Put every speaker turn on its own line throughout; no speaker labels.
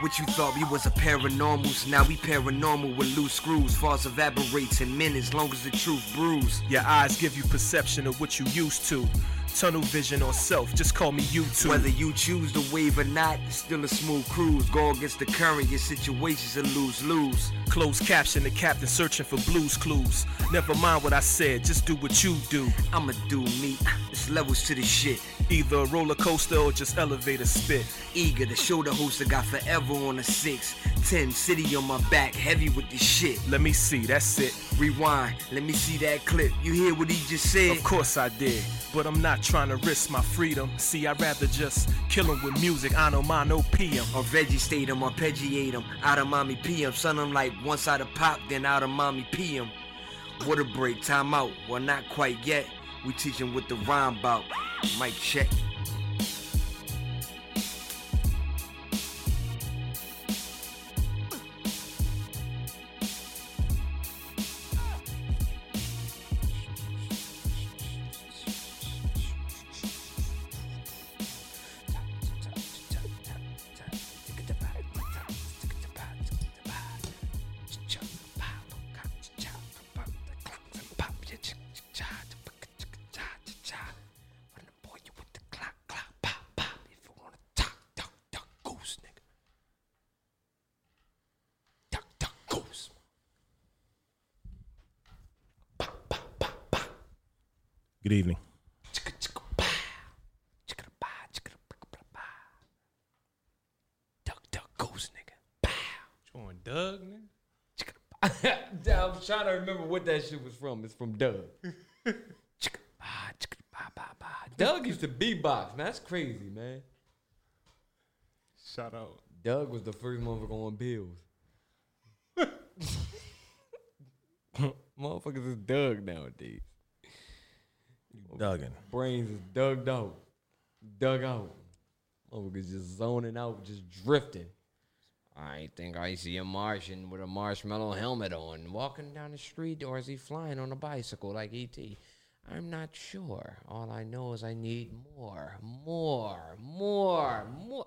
What you thought we was a paranormals? Now we paranormal with loose screws. False evaporates in minutes, long as the truth brews.
Your eyes give you perception of what you used to. Tunnel vision or self, just call me YouTube.
Whether you choose to wave or not, it's still a smooth cruise. Go against the current, your situation's a lose lose.
Closed caption, the captain searching for blues clues. Never mind what I said, just do what you do.
I'ma do me. It's levels to the shit.
Either a roller coaster or just elevator spit.
Eager to show the host I got forever on a six. Ten city on my back, heavy with the shit.
Let me see, that's it.
Rewind, let me see that clip. You hear what he just said?
Of course I did, but I'm not trying to risk my freedom. See, I'd rather just kill 'em with music, I know my no PM.
Or vegetate him, arpeggiate him. Out of mommy PM. Son, I'm like once out of pop, then out of mommy PM. What a break, time out. Well, not quite yet. We teaching what the rhyme about. Mic check.
Good evening.
Duck, duck, goose, nigga.
Showing Doug, nigga.
I'm trying to remember what that shit was from. It's from Doug. Doug used to beatbox, man. That's crazy, man.
Shout out.
Doug was the first motherfucker on bills. Motherfuckers is Doug nowadays.
Duggan.
Brains is dugged out. Dug out. Motherfuckers just zoning out, just drifting. I think I see a Martian with a marshmallow helmet on walking down the street, or is he flying on a bicycle like E.T.? I'm not sure. All I know is I need more, more, more, more.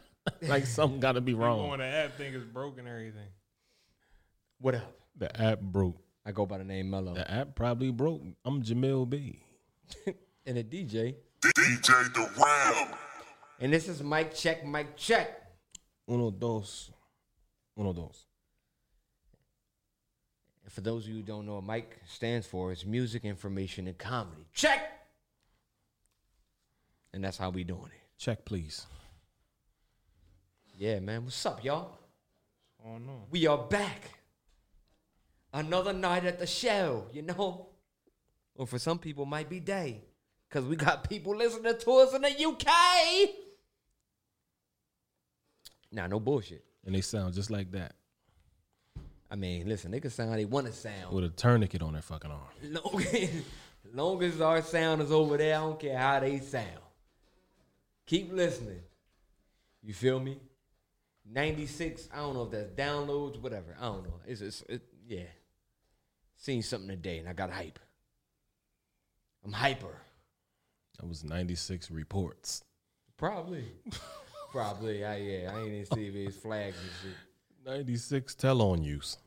Like something got to be
On
wrong.
the app thing is broken, and everything.
What up?
The app broke.
I go by the name Mello.
The app probably broke. I'm Jamil B.
And a DJ.
DJ the Ram.
And this is mic check, mic check.
Uno dos. Uno dos.
And for those of you who don't know what mic stands for, it's music, information, and comedy. Check! And that's how we doing it.
Check, please.
Yeah, man. What's up, y'all?
Oh no.
We are back. Another night at the show, you know? Or for some people, it might be day. Because we got people listening to us in the UK. Nah, no bullshit.
And they sound just like that
I mean, listen, they can sound how they want to sound.
with a tourniquet on their fucking arm.
Long, long as our sound is over there, I don't care how they sound. Keep listening. You feel me? 96, I don't know if that's downloads, whatever. I don't know. It's, it's it, yeah. Seen something today and I got hype. I'm hyper.
That was 96 reports.
Probably. Probably. I, yeah, I ain't even see these flags and shit.
96 tell on use.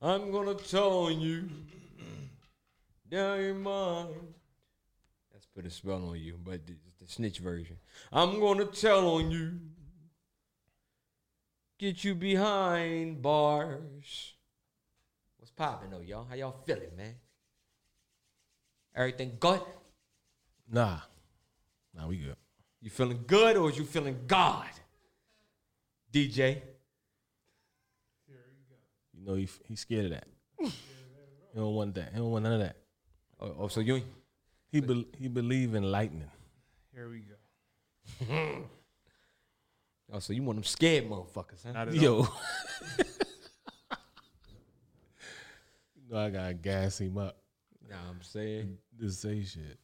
I'm gonna tell on you. Down your mind. That's put a spell on you, but it's the snitch version. I'm gonna tell on you. Get you behind bars. What's poppin' though, y'all? How y'all feeling, man? Everything good?
Nah. Nah, we good.
You feeling good or is you feeling God? DJ.
You know, he, he's scared of that. he don't want that. He don't want none of that.
Oh, oh so you
He be, he believe in lightning.
Here we go.
Oh, so you want them scared motherfuckers, huh?
Not at
Yo,
all.
No, I gotta gas him up.
Nah, I'm saying.
Just say shit.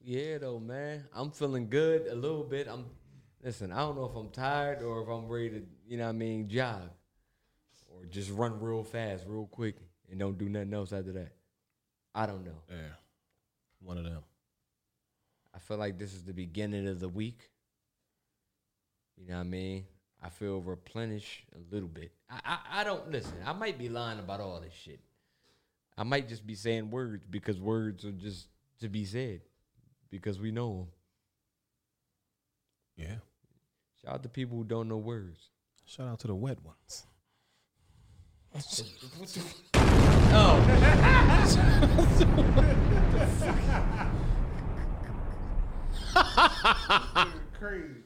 Yeah, though, man. I'm feeling good a little bit. I'm listen. I don't know if I'm tired or if I'm ready to, you know, what I mean, jog or just run real fast, real quick, and don't do nothing else after that. I don't know.
Yeah, one of them.
I feel like this is the beginning of the week. You know what I mean? I feel replenished a little bit. I, I I don't listen. I might be lying about all this shit. I might just be saying words because words are just to be said because we know them.
Yeah.
Shout out to people who don't know words.
Shout out to the wet ones. Oh.
Crazy.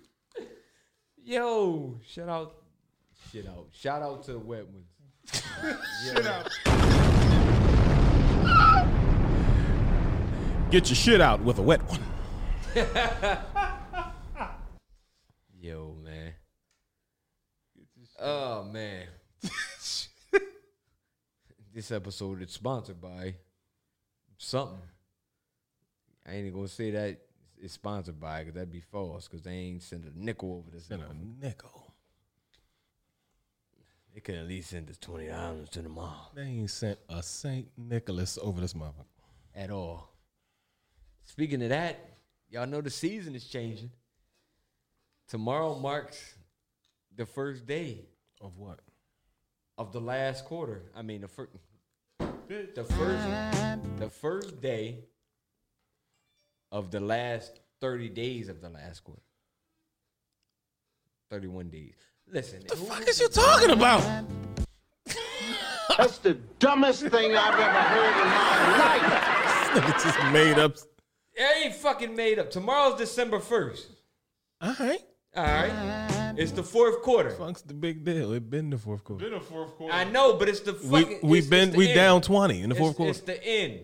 Yo, shout out, shit out, shout out to the wet ones.
Shit out.
Get your shit out with a wet one.
Yo, man. Oh man. this episode is sponsored by something. I ain't gonna say that it's sponsored by because that'd be false because they ain't send a nickel over this.
And a nickel.
They could at least send us twenty dollars to the mall
They ain't sent a Saint Nicholas over this motherfucker.
at all. Speaking of that, y'all know the season is changing. Tomorrow marks the first day
Of what?
of the last quarter. I mean the first the first the first day of the last 30 days of the last quarter. 31 days. Listen, What
The fuck is you talking about?
That's the dumbest thing I've ever heard in my life.
Nigga just made up.
it ain't fucking made up. Tomorrow's December 1st.
All right.
All right. It's the fourth quarter.
Fuck's the big deal. It's been the fourth quarter.
Been a fourth quarter.
I know, but it's the
We
fucking
we
it's-
been
the
we
end.
down twenty in the fourth
it's,
quarter.
It's the end.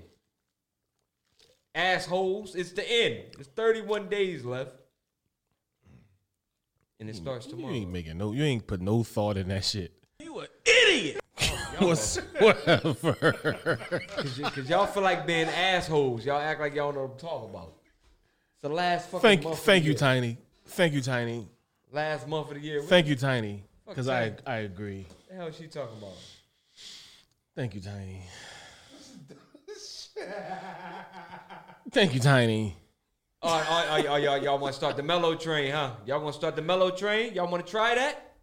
Assholes, it's the end. It's 31 days left. And it starts tomorrow.
You
tomorrow.
ain't making no. You ain't put no thought in that shit. You an idiot. What's whatever?
Cause, y- Cause y'all feel like being assholes. Y'all act like y'all know what I'm talking about. It's the last fucking
thank
month. of
thank
the
you,
year.
Tiny. Thank you, Tiny.
Last month of the year. What
Thank you, Tiny. Because I
Tiny.
I agree.
the hell is she talking about?
Thank you, Tiny. Thank you, Tiny.
Oh, oh, oh, oh, y'all, y'all want to start the mellow train, huh? Y'all want to start the mellow train? Y'all want to try that?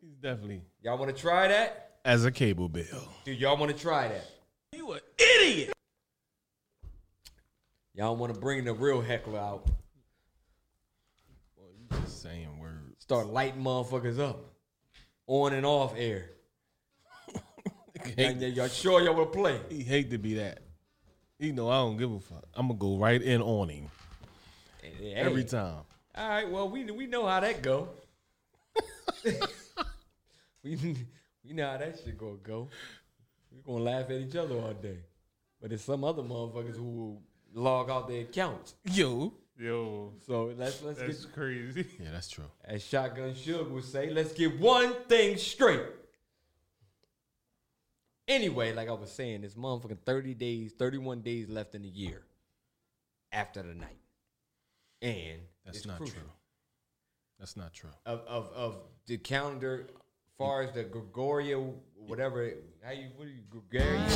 He's definitely
Y'all want to try that?
as a cable bill.
Dude, y'all want to try that?
You an idiot.
Y'all want to bring the real heckler out?
Boy, you just saying words.
Start lighting motherfuckers up, on and off air. And y- y'all sure y'all want to play?
He hate to be that. He know I don't give a fuck. I'm gonna go right in on him
Hey,
every time.
All right, well we we know how that go. we we know how that shit gonna go. We gonna laugh at each other all day, but there's some other motherfuckers who will log out their accounts.
Yo.
Yo,
So let's let's
that's
get
crazy.
Yeah, that's true.
as Shotgun Suge would say, let's get one thing straight. Anyway, like I was saying, it's motherfucking 30 days, 31 days left in the year after the night. And
That's
it's
not
crucial.
true. That's not true.
Of, of of the calendar, far as the Gregorian, whatever, how you, what are you, Gregorian?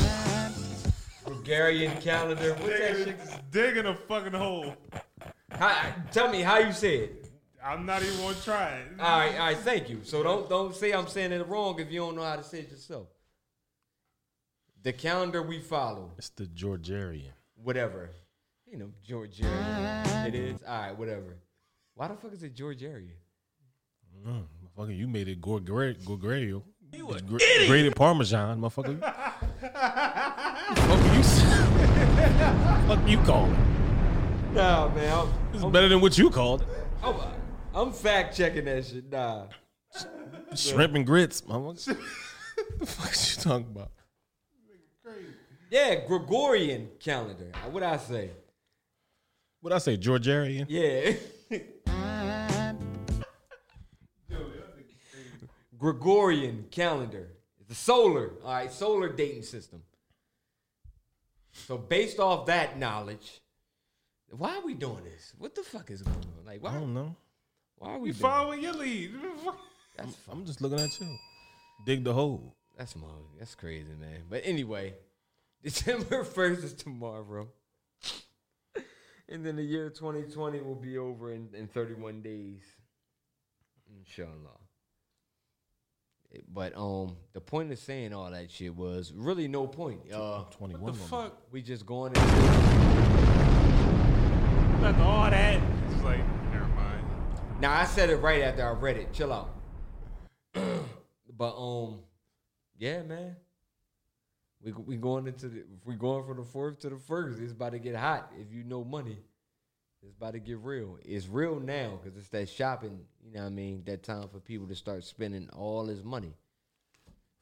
Gregorian calendar. What's that shit?
Digging a fucking hole.
How, tell me how you say it.
I'm not even gonna try it.
All right, all right, thank you. So don't don't say I'm saying it wrong if you don't know how to say it yourself. The calendar we follow,
It's the Georgian.
whatever. You know, Georgian. It is. All right, whatever. Why the fuck is it Georgian?
Mm, motherfucker, you made it Gorgre- Gorgrerio. You an idiot. Grated Parmesan, motherfucker. fuck you. fuck you call it.
Nah, man. I'm,
It's better than what you called it.
I'm, I'm fact checking that shit. Nah.
Shrimp and grits, motherfucker. the fuck is you talking about?
Yeah, Gregorian calendar. What I say?
What I say, Georgian?
Yeah. Gregorian calendar It's a solar, all right, solar dating system. So based off that knowledge, why are we doing this? What the fuck is going on? Like, why?
I don't know.
Why are we?
You following your lead.
That's
I'm just looking at you. Dig the hole.
That's my that's crazy, man. But anyway, December first is tomorrow. and then the year 2020 will be over in, in 31 days. Inshallah. Eh, But um the point of saying all that shit was really no point. Uh
21.
The fuck?
we just going into
After all that, it's like, never mind.
Now I said it right after I read it. Chill out. but um, yeah, man. We we going into the if we going from the fourth to the first. It's about to get hot. If you know money, it's about to get real. It's real now because it's that shopping. You know what I mean? That time for people to start spending all this money.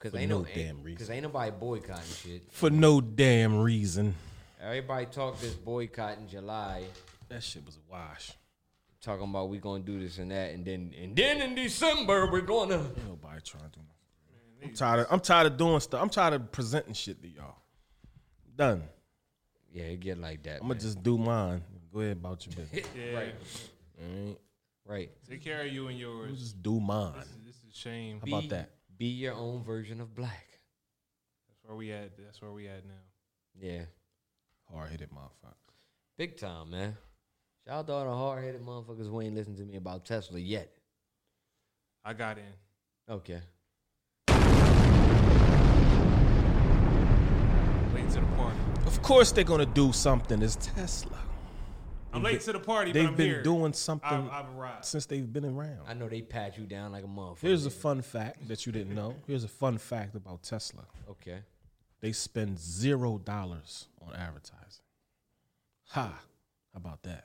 Cause
For
ain't
no
no
damn
ain't,
reason.
Cause ain't nobody boycotting shit.
For no damn reason.
Everybody talk this boycott in July.
That shit was a wash.
talking about we gonna do this and that, and then and then in December we're gonna.
Ain't nobody trying to do nothing. I'm tired. Of, I'm tired of doing stuff. I'm tired of presenting shit to y'all. Done.
Yeah, it get like that.
I'm gonna
man.
just do mine. Go ahead about your business.
Yeah.
Right.
Alright?
right.
Take care of you and
I'm
yours.
just do mine.
This is, this is shame.
How about that?
Be your own version of black.
That's where we at. That's where we at now.
Yeah,
Hard headed motherfucker.
big time, man. Y'all thought all the hard headed motherfuckers who ain't listened to me about Tesla yet.
I got in.
Okay.
To the party.
Of course they're gonna do something. It's Tesla.
I'm late to the party,
They've
I'm
been
here.
doing something
I've, I've arrived.
since they've been around.
I know they pat you down like a motherfucker.
Here's a fun fact that you didn't know. Here's a fun fact about Tesla.
Okay.
They spend zero dollars on advertising. Ha! How about that?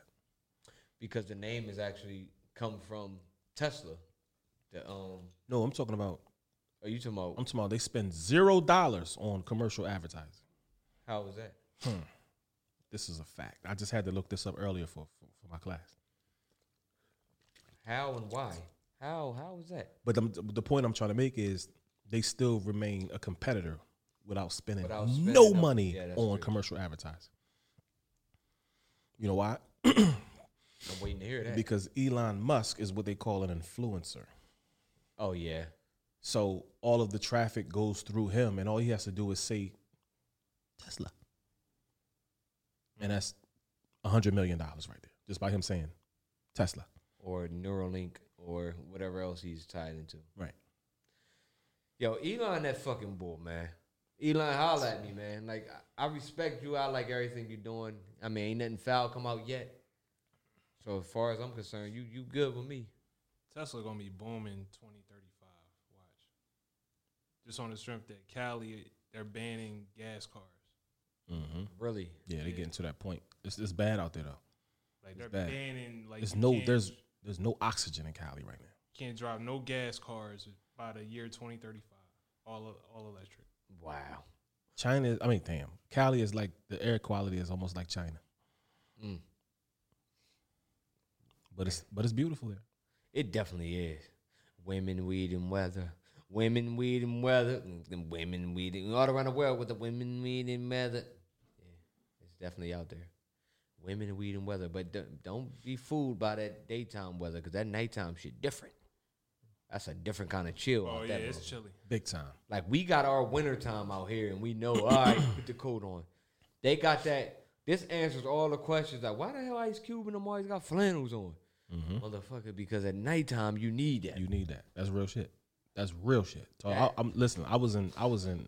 Because the name is actually come from Tesla. The um.
No, I'm talking about.
Are you talking about?
I'm talking about. They spend zero dollars on commercial advertising.
How was that? Hmm.
This is a fact. I just had to look this up earlier for for, for my class.
How and why? How? How was that?
But the, the point I'm trying to make is they still remain a competitor without spending,
Without spending
no
no-
money
yeah,
on
real.
commercial advertising. You know why?
I'm waiting to hear that.
because Elon Musk is what they call an influencer.
oh yeah.
So all of the traffic goes through him, and all he has to do is say Tesla, and that's a hundred million dollars right there, just by him saying Tesla.
Or Neuralink or whatever else he's tied into.
Right.
Yo, Elon, that fucking bull, man. Elon, holla at me, man. Like, I I respect you. I like everything you're doing. I mean, ain't nothing foul come out yet. So as far as I'm concerned, you you good with me.
Tesla gonna be booming 2035. Watch. Just on the strength that Cali, they're banning gas cars.
Mm-hmm.
Really.
Yeah, they're getting to that point. It's, it's bad out there though.
Like
It's
they're
bad.
banning like
There's no there's there's no oxygen in Cali right now.
can't drive no gas cars by the year 2035. All all electric.
Wow.
China, I mean, damn, Cali is like the air quality is almost like China,
Mm.
but it's but it's beautiful there.
It definitely is. Women, weed, and weather. Women, weed, and weather. And women, weed, and all around the world with the women, weed, and weather. Yeah, it's definitely out there. Women, weed, and weather. But don't- don't be fooled by that daytime weather because that nighttime shit different. That's a different kind of chill.
Oh yeah,
that
it's
motherfucker.
chilly.
Big time.
Like we got our winter time out here, and we know. All right, put the coat on. They got that. This answers all the questions. Like, why the hell Ice Cube and them always got flannels on, motherfucker? Because at nighttime you need that.
Mm-hmm. You need that. That's real shit. That's real shit. So I, I'm listen. I was in I was in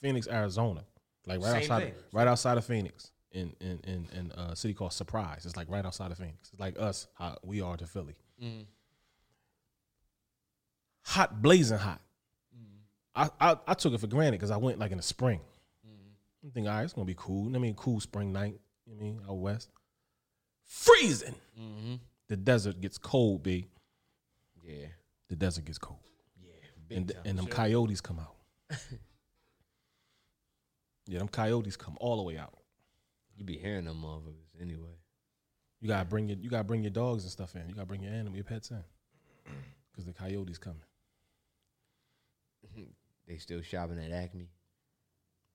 Phoenix, Arizona, like right
Same
outside
thing.
right outside of Phoenix, in in in, in a city called Surprise. It's like right outside of Phoenix. It's like us, how we are to Philly.
Mm.
Hot, blazing hot.
Mm.
I, I I took it for granted because I went like in the spring.
Mm.
I think all right, it's gonna be cool. I mean, cool spring night. You know what I mean out west, freezing.
Mm-hmm.
The desert gets cold, b.
Yeah,
The desert gets cold.
yeah.
And,
time.
and them coyotes come out. yeah, them coyotes come all the way out.
you be hearing them motherfuckers anyway.
You gotta bring your you gotta bring your dogs and stuff in. You gotta bring your animal, your pets in, because the coyotes coming.
They still shopping at Acme.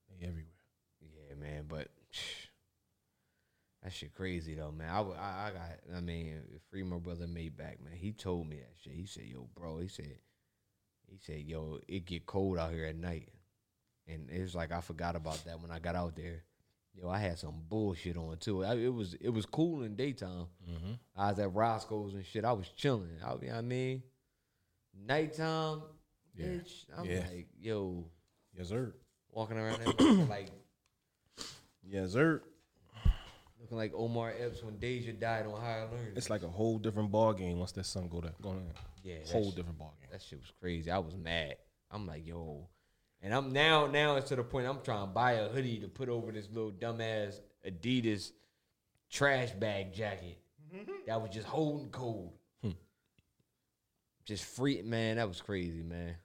They everywhere.
Yeah, man, but that shit crazy though, man. I, I, I got, I mean, free my brother Maybach, man. He told me that shit. He said, "Yo, bro," he said, he said, "Yo, it get cold out here at night," and it was like I forgot about that when I got out there. Yo, I had some bullshit on too. I, it was it was cool in daytime.
Mm-hmm.
I was at Roscoe's and shit. I was chilling. I, you know what I mean, nighttime,
Yeah.
bitch. I'm
Yeah.
like, yo,
Yes, sir.
walking around there like
Yes, sir.
looking like Omar Epps when Deja died on High Alert.
It's like a whole different ball game once that sun go down. Go down.
yeah,
Whole different ball game.
That shit was crazy. I was mad. I'm like, yo, and I'm now now it's to the point I'm trying to buy a hoodie to put over this little dumbass Adidas trash bag jacket that was just holding cold.
Hmm.
Just free, man. That was crazy, man.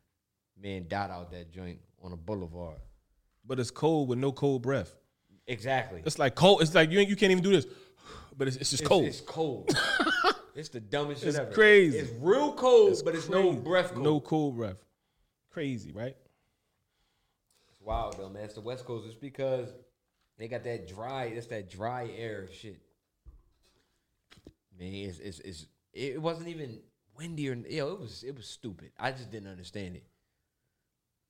Man, dot out that joint on a boulevard.
But it's cold with no cold breath.
Exactly.
It's like cold. It's like you ain't- you can't even do this. But it's, it's just
It's,
cold.
It's cold. it's the dumbest shit
It's
ever.
crazy.
It's real cold,
It's
but it's no breath cold.
No cold breath. Crazy, right?
It's wild though, man. It's the West Coast. It's because they got that dry. It's that dry air shit. Man, it's it's, it's it wasn't even windy or yo. It was it was stupid. I just didn't understand it.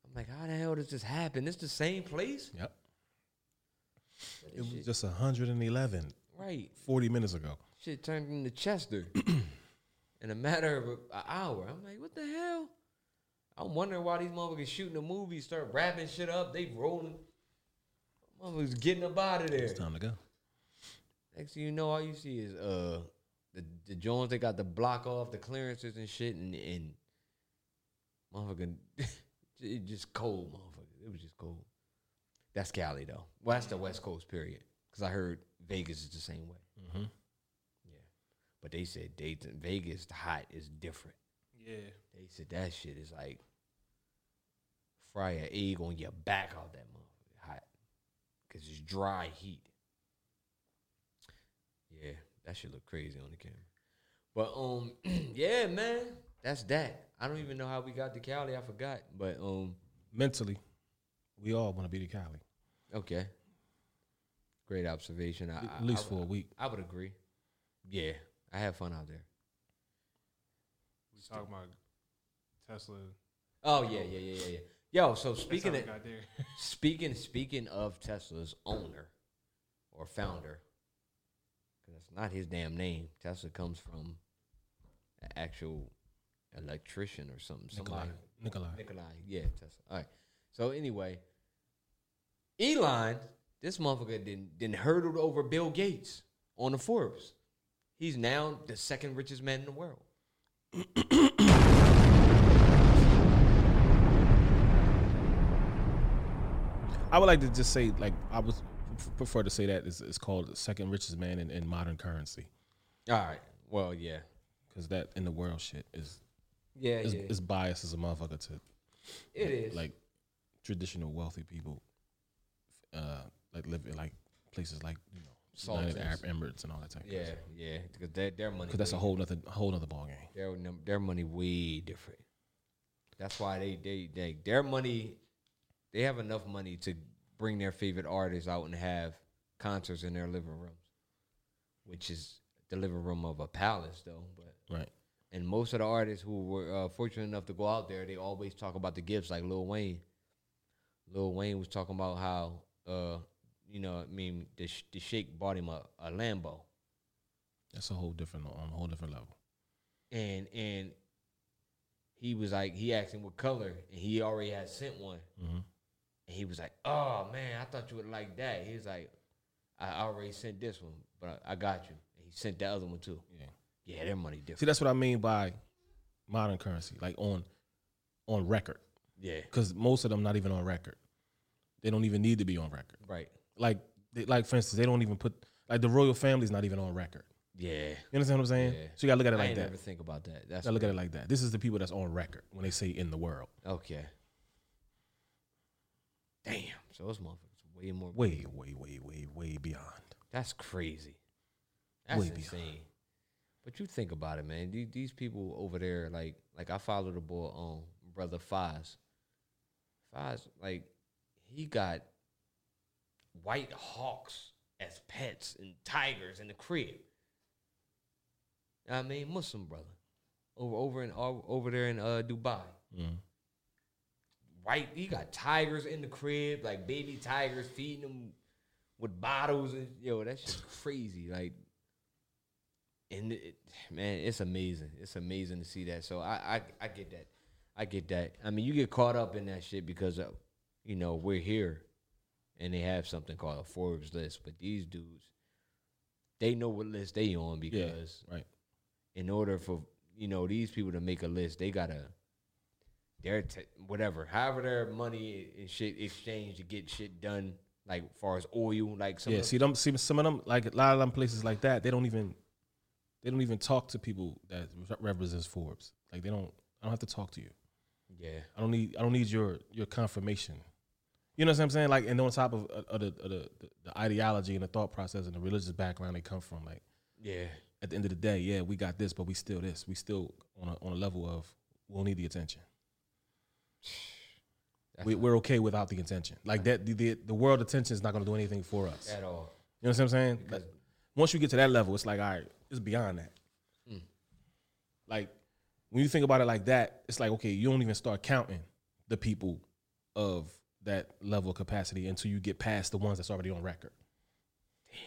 I'm like, how the hell does this happen? It's the same place,
Yep. It was
shit-
just 111
right.
40 minutes ago.
Shit turned into Chester in a matter of an hour. I'm like, what the hell? I'm wondering why these motherfuckers shooting a movie, start wrapping shit up. They rolling. Motherfuckers getting up out of there.
It's time to go.
Next thing you know, all you see is uh the the Jones they got the block off the clearances and shit and and motherfucking it just cold, motherfucker. It was just cold. That's Cali though. Well, that's the West Coast period. Cause I heard Vegas is the same way.
Mm-hmm.
Yeah, but they said Dayton, Vegas, the hot is different.
Yeah.
They said that shit is like fry an egg on your back out that motherfucker hot. Cause it's dry heat. Yeah, that should look crazy on the camera. But um yeah, man. That's that. I don't even know how we got to Cali, I forgot. But um
Mentally, we all want to be to Cali.
okay. Great observation. I, I-
At least
I-
for a week.
I would agree. Yeah. I have fun out there.
We talking about Tesla.
Oh yeah, yeah, yeah, yeah, yeah. Yo, so speaking of. Speaking speaking of Tesla's owner or founder, because that's not his damn name. Tesla comes from an actual electrician or something.
Nikolai.
Somebody,
Nikolai.
Nikolai, yeah, Tesla. All right. So anyway, Elon, this motherfucker didn't didn't hurdled over Bill Gates on the Forbes. He's now the second richest man in the world.
I would like to just say, like, I would prefer to say that it's, it's called the second richest man in, in modern currency.
All right. Well, yeah.
Because that in the world shit is,
Yeah,
is,
yeah.
is biased as a motherfucker to
it is.
like traditional wealthy people, uh, like live in like places like you know United. Arab Emirates and all that type.
yeah,
of stuff.
yeah. Because their their money.
Because that's a whole nother whole nother ball game.
their their money way different. That's why they they they their money they have enough money to bring their favorite artists out and have concerts in their living rooms, which is the living room of a palace though. But
Right.
and most of the artists who were uh, fortunate enough to go out there, they always talk about the gifts, like Lil Wayne. Lil Wayne was talking about how, uh, you know, I mean, the sh- the Sheikh bought him a, a Lambo.
That's a whole different on a whole different level.
and and he was like he asked him what color and he already had sent one
hmm
and he was like oh man i thought you would like that he was like i already sent this one but i, I got you and he sent the other one too
Yeah.
yeah their money
See,
different See,
that's what I mean by modern currency, like on on record.
yeah
Because most of them not even on record. They don't even need to be on record.
right
Like, they, like for instance, they don't even put like the royal family's not even on record.
yeah
You understand what I'm saying?
Yeah.
So you gotta look at it
i
like
ain't
that.
never think about that that's
gotta look at it like that. This is the people that's on record when they say in the world.
okay damn so those motherfuckers way more
Way, way, way, way, way beyond.
That's crazy. That's
Way beyond.
insane. But you think about it, man. These, these people over there, like, like I follow the boy, um, brother Foz. Fives, like he got white hawks as pets and tigers in the crib. I mean, Muslim brother over over in o- over there in uh, Dubai.
Mm.
White, he got tigers in the crib, like baby tigers, feeding them with bottles and yo, that shit's crazy. Like, and it, man, it's amazing. It's amazing to see that. So I, I I get that. I get that. I mean, you get caught up in that shit because of, you know we're here, and they have something called a Forbes list. But these dudes, they know what list they on
Yeah,
because
right.
in order for you know these people to make a list, they gotta their t- whatever, however their money and shit exchange to get shit done. Like far as oil, like some
yeah,
of
see them. See some of them, like a lot of them places like that. They don't even, they don't even talk to people that re- represents Forbes. Like they don't. I don't have to talk to you.
yeah,
I don't need. I don't need your your confirmation. You know what I'm saying? Like, and on top of, uh, of, the, of the, the the ideology and the thought process and the religious background they come from, like
yeah,
at the end of the day, yeah, we got this, but we still this. We still on a on a level of we'll need the attention.
That's
We, we're okay without the attention. Like that, the, the the world attention is not going to do anything for us.
at all.
You know what I'm saying? Like, once you get to that level, it's like, all right, it's beyond that.
Mm.
Like when you think about it like that, it's like, okay, you don't even start counting the people of that level of capacity until you get past the ones that's already on record. Damn.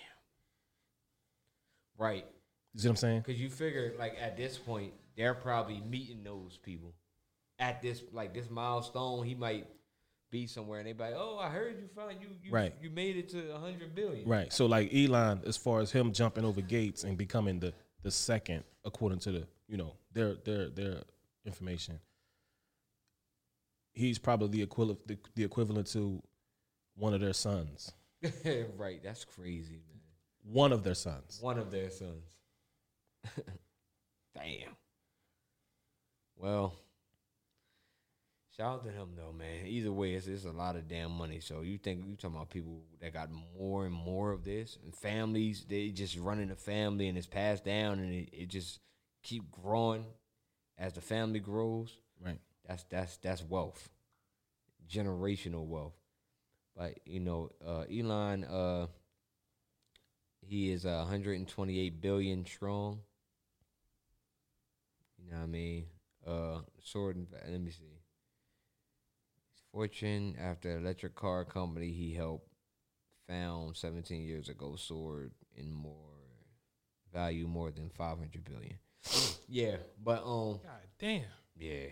Right,
You see what I'm saying?
because you figure like at this point they're probably meeting those people at this like this milestone. He might be somewhere and they be like, "Oh, I heard you found you you
Right.
you made it to a hundred billion.
Right. So like Elon, as far as him jumping over gates and becoming the the second, according to the you know their their their information, he's probably the equivalent the, the equivalent to one of their sons.
right, that's crazy, man.
One of their sons.
One of their sons. Damn. Well, shout out to him though, man. Either way, it's, it's a lot of damn money. So you think you talking about people that got more and more of this, and families they just running the family and it's passed down, and it, it just keep growing as the family grows.
Right.
That's that's that's wealth, generational wealth. But you know, uh, Elon, uh, he is uh, 128 billion strong. You know what I mean? Uh, sword. And, let me see. His fortune after electric car company he helped found 17 years ago soared in more value more than 500 billion. yeah, but um,
God damn.
yeah,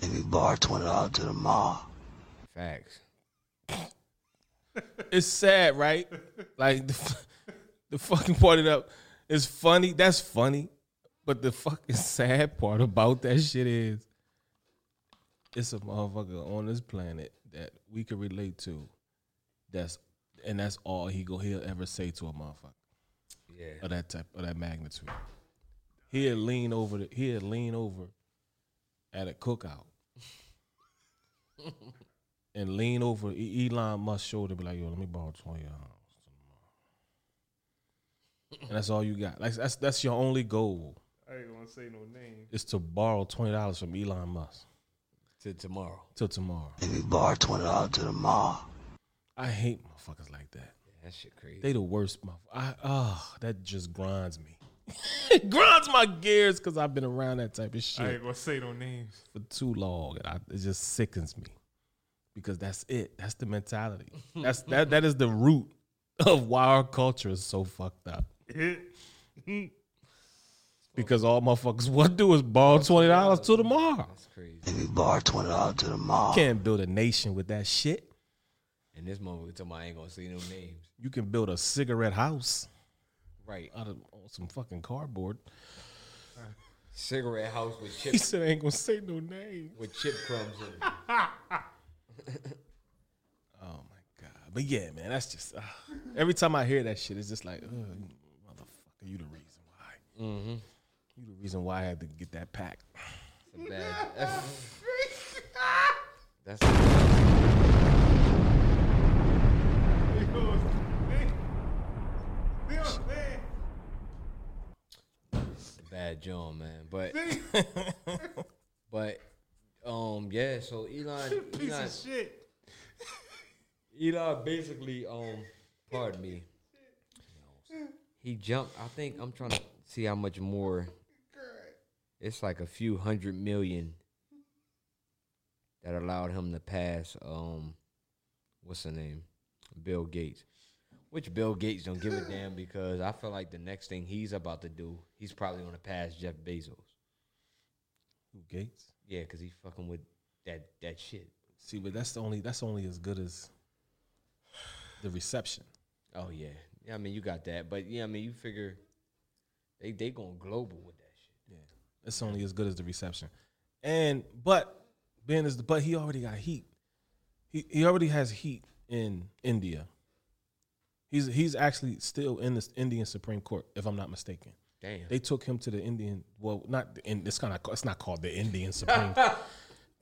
Maybe bar twenty dollars to the mall.
facts.
It's sad, right? like the, the fucking part of that is funny. That's funny, but the fucking sad part about that shit is it's a motherfucker on this planet that we can relate to. That's and that's all he go he'll ever say to a motherfucker
Yeah,
of that type of that magnitude. He'll lean over the, he'll lean over at a cookout and lean over Elon Musk's shoulder, be like, "Yo, let me borrow twenty dollars." And that's all you got. Like that's that's your only goal
I ain't gonna say no name.
is to borrow twenty dollars from Elon Musk
to tomorrow.
till tomorrow.
Maybe bar twenty dollars to the mall.
I hate motherfuckers like that.
That shit crazy.
They the worst motherfuckers. I oh, that just grinds me. it grinds my gears because I've been around that type of shit.
I ain't gonna say no names.
for too long, and I, it just sickens me because that's it. That's the mentality. That's that. That is the root of why our culture is so fucked up. Because all motherfuckers want to do is borrow twenty dollars to the mall.
That's crazy.
Maybe bar twenty dollars to the mall.
Can't build a nation with that shit.
And this moment, we talking about I ain't gonna say no names.
You can build a cigarette house
Right.
out of on some fucking cardboard.
Cigarette house with
He
chip
said, "I ain't gonna say no name."
with chip crumbs in it.
Oh my god! But yeah, man, that's just uh, every time I hear that shit, it's just like, uh, motherfucker, you the reason why.
Mm-hmm.
You the reason why I had to get that pack.
It's a bad. That's, that's a bad John, man. But but um yeah, so so Elon,
Piece
Elon,
of shit.
Elon basically, um, pardon me. He jumped. I think I'm trying to see how much more. It's like a few hundred million that allowed him to pass. Um, what's the name? Bill Gates. Which Bill Gates don't give a damn because I feel like the next thing he's about to do, he's probably gonna pass Jeff Bezos.
Who, Gates.
Yeah, because he's fucking with that that shit.
See, but that's the only that's only as good as the reception.
Oh yeah, yeah. I mean, you got that, but yeah, I mean, you figure they they going global with that
it's only as good as the reception. And but Ben is the but he already got heat. He he already has heat in India. He's he's actually still in the Indian Supreme Court, if I'm not mistaken.
Damn.
They took him to the Indian. Well, not the, in, it's kind of it's not called the Indian Supreme.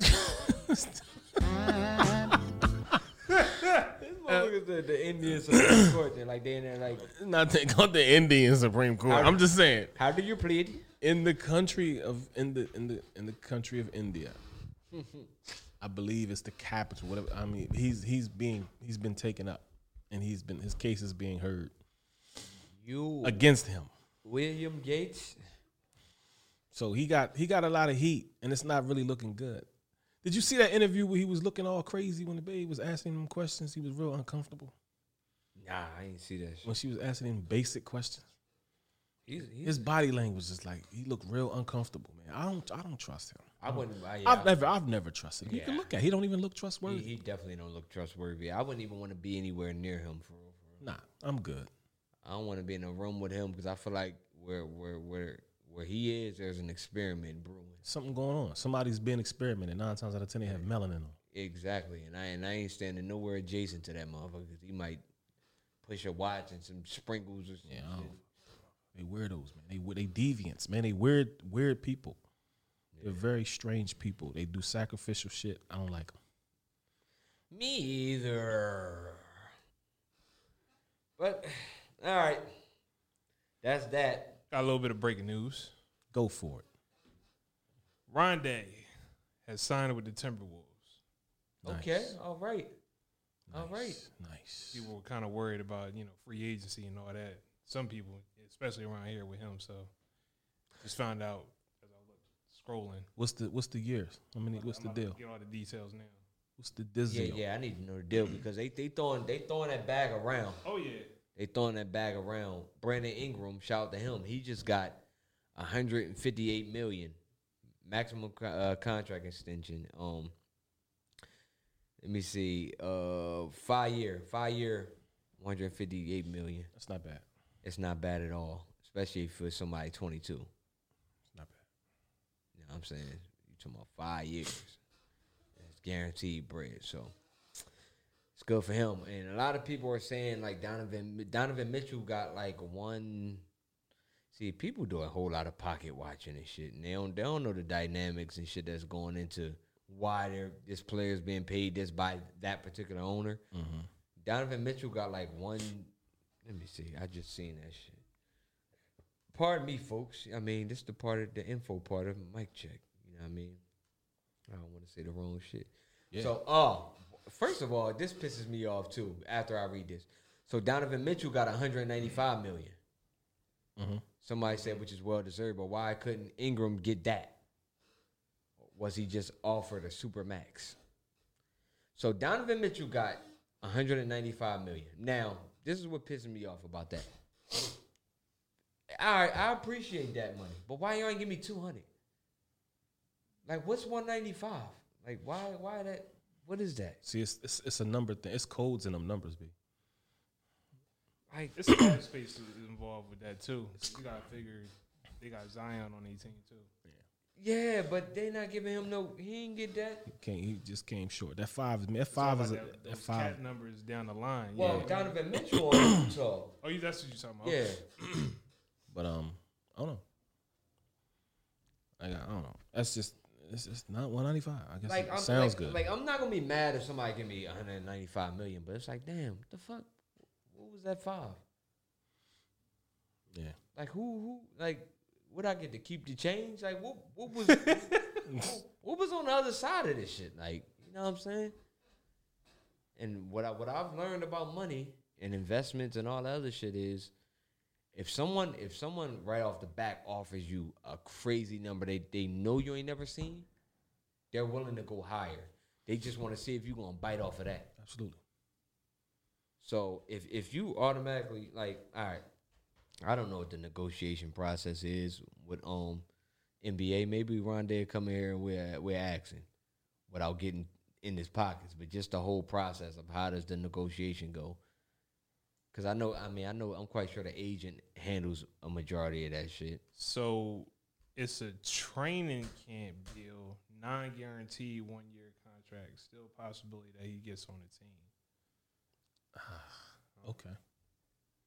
Uh, motherfuckers the, the Indian Supreme Court, they're like they in there like,
not they called the Indian Supreme Court. I'm just saying
how do you plead?
in the country of in the in the in the country of India. I believe it's the capital. Whatever. I mean, he's he's being he's been taken up, and he's been his case is being heard
You
against him.
William Gates.
So he got he got a lot of heat, and it's not really looking good. Did you see that interview where he was looking all crazy when the baby was asking him questions? He was real uncomfortable
Nah, I didn't see that shit.
when she was asking him basic questions.
He's, he's,
His body language is like he looked real uncomfortable, man. I don't I don't trust him.
I wouldn't. I,
I've never I've never trusted him. You can look at. It. He don't even look trustworthy.
he definitely don't look trustworthy. I wouldn't even want to be anywhere near him for real. For real.
Nah, I'm good.
I don't want to be in a room with him because I feel like where where where where he is, there's an experiment brewing.
Something going on. Somebody's been experimenting. Nine times out of ten, they have melanin on.
Exactly, and I and I ain't standing nowhere adjacent to that motherfucker because he might push a watch and some sprinkles or some
Yeah, I
shit.
don't- they weirdos, man. They they deviants, man. They weird weird people. They're very strange people. They do sacrificial shit. I don't like them.
Me either. But all right, that's that.
Got a little bit of breaking news.
Go for it.
Rondé has signed with the Timberwolves.
Okay, all right, all right.
Nice. Nice.
People were kind of worried about you know free agency and all that. Some people, especially around here with him, so just found out as I looked scrolling.
What's the what's the years? How many? What's
I'm
the
about to
deal?
Get all the details now.
What's the deal?
Yeah,
deal?
yeah. I need to know the deal because they they throwing they throwing that bag around.
Oh yeah,
They throwing that bag around. Brandon Ingram, shout out to him. He just got 158 million maximum co- uh, contract extension. Um, let me see. Uh, five year, five year, 158 million.
That's not bad.
It's not bad at all, especially for somebody 22. You know
It's not bad.
what I'm saying? You talking about five years? It's guaranteed bread. So. Good for him, and a lot of people are saying like Donovan Donovan Mitchell got like one. See, people do a whole lot of pocket watching and shit, and they don't they don't know the dynamics and shit that's going into why they're, this player is being paid this by that particular owner. Mm-hmm. Donovan Mitchell got like one. Let me see. I just seen that shit. Pardon me, folks. I mean, this is the part of the info part of mic check. You know what I mean? I don't want to say the wrong shit.
Yeah.
So, oh, first of all, this pisses me off too. After I read this, so Donovan Mitchell got 195 million.
Mhm.
Somebody said, which is well deserved, but why couldn't Ingram get that? Was he just offered a super max? So Donovan Mitchell got 195 million. Now, this is what pisses me off about that. All right, I appreciate that money, but why you ain't give me 200? Like, what's 195? Like, why? Why that? What is that?
See, it's, it's it's a number thing. It's codes in them numbers, b.
Like,
it's a cap space is involved with that too. You gotta figure they got Zion on their team too.
yeah, but they not giving him no. He ain't get that.
He can't. He just came short. That five is
me. that
five is a,
that,
that
those
five.
cap numbers down the line.
Well,
yeah.
Donovan Mitchell on Utah.
oh, you that's what you're talking about.
Yeah,
But um, I don't know. I, got, I don't know. That's just it's just not one ninety five. I guess
like
it
I'm,
sounds
like,
good.
Like I'm not gonna be mad if somebody give me 195 million, but it's like, damn, what the fuck? What was that five?
yeah,
Like who? Who? Like would I get to keep the change? Like what what was what, what was on the other side of this shit? Like, you know what I'm saying? And what I what I've learned about money and investments and all that other shit is if someone if someone right off the back offers you a crazy number they, they know you ain't never seen, they're willing to go higher. They just want to see if you're gonna bite off of that.
Absolutely.
So if if you automatically like, all right, I don't know what the negotiation process is with um NBA. Maybe Rondae come here and we're we're asking without getting in his pockets, but just the whole process of how does the negotiation go? Because I know, I mean, I know, I'm quite sure the agent handles a majority of that shit.
So it's a training camp deal, non guaranteed one year contract, still possibility that he gets on the team.
Okay.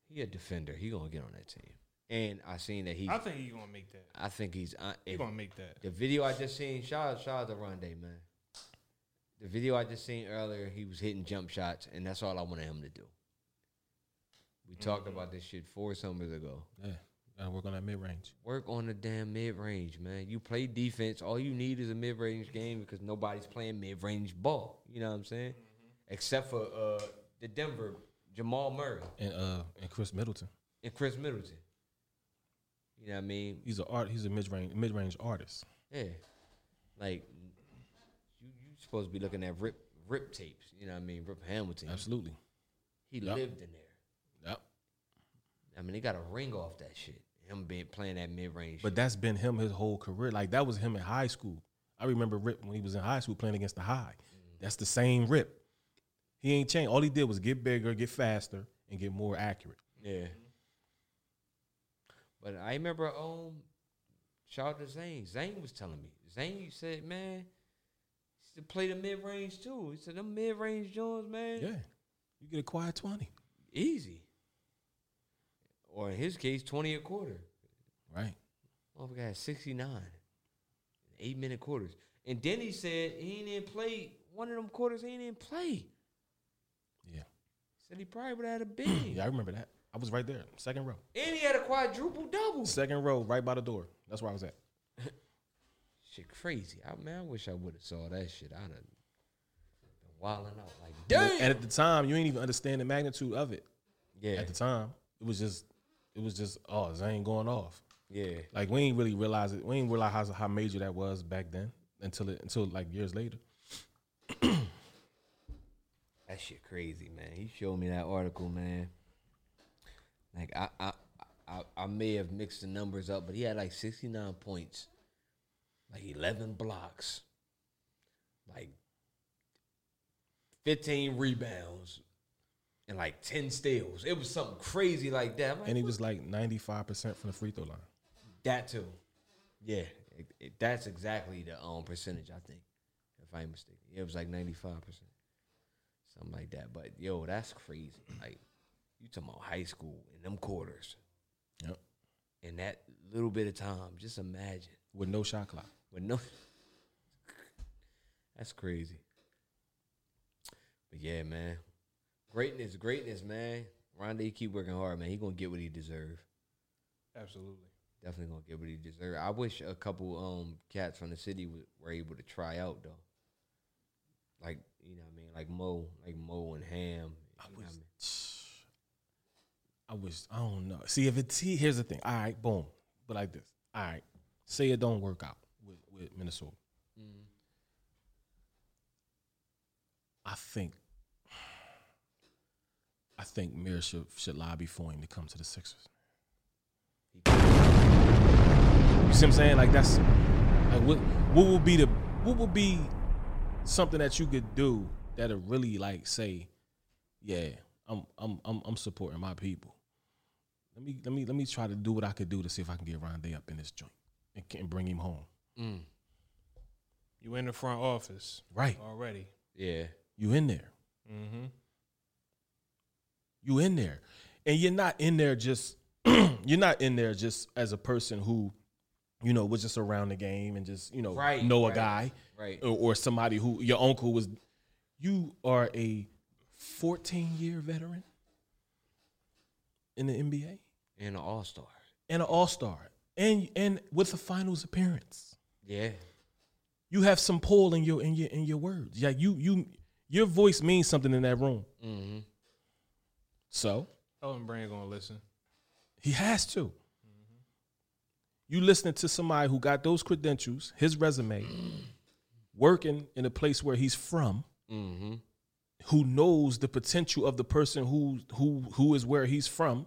He a defender. He gonna get on that team. And I seen that he.
I think he's gonna make that.
I think he's. Uh,
He's
if-
gonna make that.
The video I just seen, shout out, shout out to Rondae, man. The video I just seen earlier, he was hitting jump shots, and that's all I wanted him to do. We talked about this shit four summers ago.
Yeah. Gotta work on that mid range.
Work on the damn mid range, man. You play defense. All you need is a mid range game because nobody's playing mid range ball. You know what I'm saying? Except for uh, the Denver Jamal Murray
And uh and Khris Middleton.
and Khris Middleton. You know what I mean?
He's a art he's a mid range mid range artist.
Yeah, like you you supposed to be looking at rip rip tapes. You know what I mean? Rip Hamilton.
Absolutely.
He
Yep.
lived in there. I mean, they got a ring off that shit. Him being playing that mid range.
But that's been him his whole career. Like that was him in high school. I remember Rip when he was in high school playing against the high. That's the same Rip. He ain't changed. All he did was get bigger, get faster, and get more accurate.
yeah. But I remember um, shout out to Zane. Zane was telling me. Zane you said, man, he said play the mid range too. He said them mid range Jones, man,
Yeah. You get a quiet 20.
easy. Or in his case, twenty a quarter.
Right.
Motherfucker had 69. Eight minute quarters. And then he said he ain't even play one of them quarters, he ain't even play.
Yeah.
Said he probably would have had a big.
Yeah, I remember that. I was right there. Second row.
And he had a quadruple double.
Second row, right by the door. That's where I was at.
Shit crazy. I man, I wish I would have saw that shit. I'd have been wilding out like damn.
And at the time, you ain't even understand the magnitude of it.
yeah.
At the time, it was just, it was just, oh, Zane going off.
yeah.
Like we ain't really realize it. We ain't realize how, how major that was back then until it until like years later.
That shit crazy, man. He showed me that article, man. Like I I I, I may have mixed the numbers up, but he had like 69 points, like 11 blocks, like 15 rebounds, and like 10 steals. It was something crazy like that. Like,
And he was like ninety five percent from the free throw line.
that too. Yeah, it- it- that's exactly the um percentage I think, if I'm mistaken. It was like ninety five percent, something like that. But yo, that's crazy. Like you talking about high school in them quarters,
Yep.
in that little bit of time. Just imagine
With no shot clock.
with no. that's crazy. But yeah, man, greatness, greatness, man. Rondae keep working hard, man. He gonna get what he deserve.
Absolutely.
Definitely gonna get what he deserve. I wish a couple um cats from the city w- were able to try out though. Like you know, what I mean, like Mo, like Mo and Ham.
I
what I
wish.
mean?
I wish. I don't know. See if it's see, here's the thing. All right, boom. But like this. All right. Say it don't work out with, with Minnesota. I think. I think Mir should should lobby for him to come to the Sixers. You see what I'm saying? Like that's like what what will be the what will be something that you could do that'll really like say, yeah, I'm I'm I'm I'm supporting my people. Let me let me let me try to do what I could do to see if I can get Rondae up in this joint and, can bring him home.
Mm.
You in the front office
Right.
already.
Yeah,
You in there.
Mm-hmm.
You in there. And you're not in there just you're not in there just as a person who, you know, was just around the game and just, you know,
Right,
know a
right,
guy.
right.
Or, or somebody who your uncle was you are a 14 year veteran in the NBA
and an All Star.
and an all-star. and and with the finals appearance.
Yeah.
You have some pull in your in your in your words. Yeah, you you your voice means something in that room.
Mm-hmm.
So
Elton Brand gonna listen.
he has to. You listening to somebody who got those credentials, his resume, working in a place where he's from,
Mm-hmm.
who knows the potential of the person who who who is where he's from.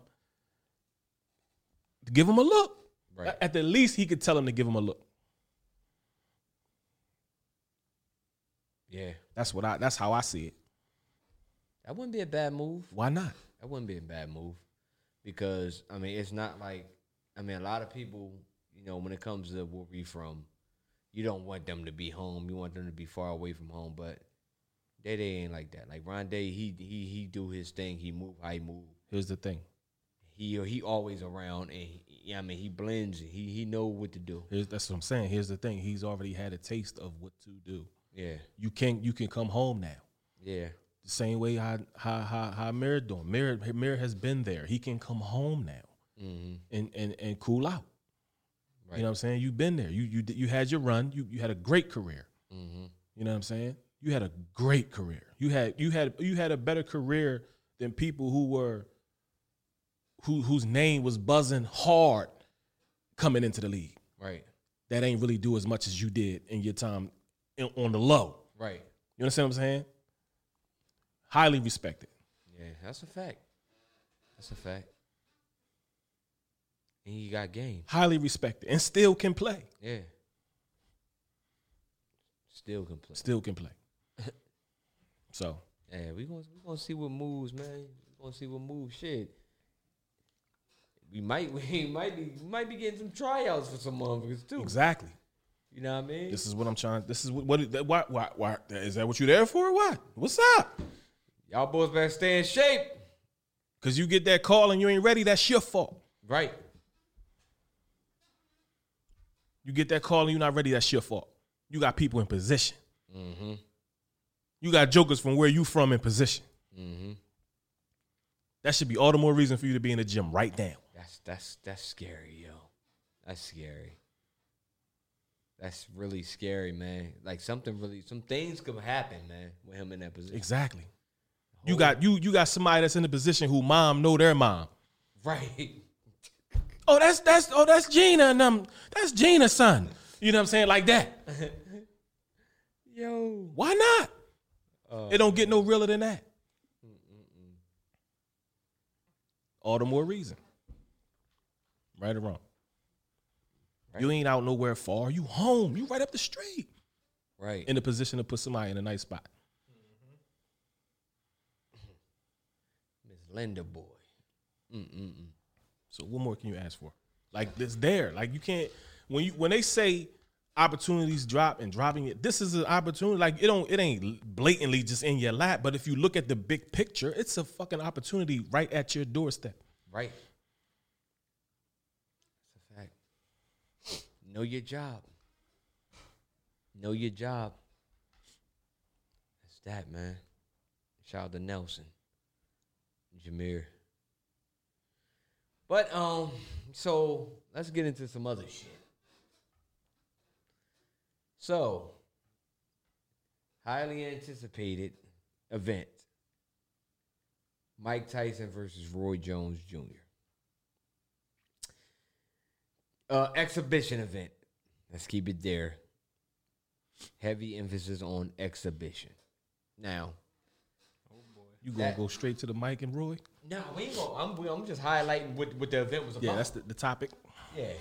Give him a look.
Right.
At the least, he could tell him to give him a look.
Yeah.
That's what I. That's how I see it.
That wouldn't be a bad move.
Why not?
That wouldn't be a bad move because I mean it's not like I mean a lot of people you know when it comes to where we from, you don't want them to be home. You want them to be far away from home, but they, Day ain't like that. Like Rondae, he he he do his thing. He move how he move.
Here's the thing.
He he always around and he, yeah, I mean he blends. He he know what to do.
Here's that's what I'm saying. Here's the thing. He's already had a taste of what to do.
Yeah,
You can you can come home now.
yeah,
same way how how how how Mir doing. Mir Mir has been there. He can come home now
mm-hmm.
and and and cool out.
right.
You know what I'm saying? You've been there. You you you had your run. You you had a great career.
mm-hmm.
You know what I'm saying? You had a great career. You had you had you had a better career than people who were who whose name was buzzing hard coming into the league.
right,
That ain't really do as much as you did in your time in, on the low.
right.
You understand what I'm saying? Highly respected.
Yeah, that's a fact. That's a fact. And he got game.
Highly respected. And still can play.
Yeah. Still can play.
Still can play. So
Yeah, we gonna we gonna see what moves, man. We gonna see what moves. Shit. We might we might be we might be getting some tryouts for some motherfuckers too.
exactly.
You know what I mean?
This is what I'm trying. This is what what why why why is that what you there for or what? What's up?
Y'all boys better stay in shape.
Cause you get that call and you ain't ready, that's your fault.
Right.
You get that call and you're not ready, that's your fault. You got people in position.
Mm-hmm.
You got jokers from where you from in position.
Mm-hmm.
That should be all the more reason for you to be in the gym right now.
That's that's that's scary, yo. That's scary. That's really scary, man. Like something really some things could happen, man, with him in that position.
Exactly. You got you you got somebody that's in a position who mom know their mom.
Right.
Oh, that's that's oh that's Gina and um that's Gina's son. You know what I'm saying? Like that.
Yo.
Why not?
Uh,
It don't get no realer than that. All the more reason. Right or wrong. You ain't out nowhere far. You home. You right up the street.
right.
In a position to put somebody in a nice spot.
Linda boy. Mm-mm-mm.
So what more can you ask for? Like it's there. Like you can't when you when they say opportunities drop and dropping it, this is an opportunity. Like it don't it ain't blatantly just in your lap. But if you look at the big picture, it's a fucking opportunity right at your doorstep.
Right. That's a fact. Know your job. Know your job. That's that, man. Shout out to Nelson. Jameer. But um, so let's get into some other shit. So, highly anticipated event. Mike Tyson versus Roy Jones Jr. Uh, exhibition event. Let's keep it there. Heavy emphasis on exhibition. Now,
You gonna
That-
go straight to the mic and Roy?
no, we ain't gonna, I'm, I'm just highlighting what, what the event was about.
Yeah, that's the, the topic.
Yeah.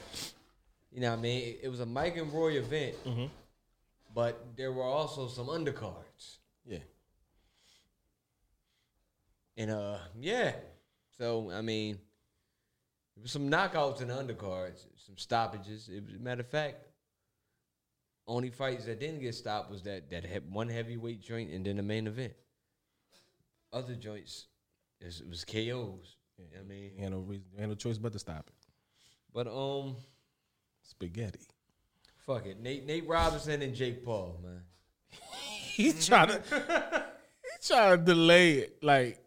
You know what I mean? It, it was a Mike and Roy event,
Mhm.
but there were also some undercards.
Yeah.
And uh yeah. So I mean there was some knockouts and undercards, some stoppages. It was, matter of fact, only fights that didn't get stopped was that that one heavyweight joint and then the main event. Other joints, it was, KOs. You know what I mean,
Ain't no reason, ain't no choice but to stop it.
but um,
Spaghetti.
fuck it, Nate Nate Robinson and Jake Paul, man.
he's trying to he's trying to delay it. Like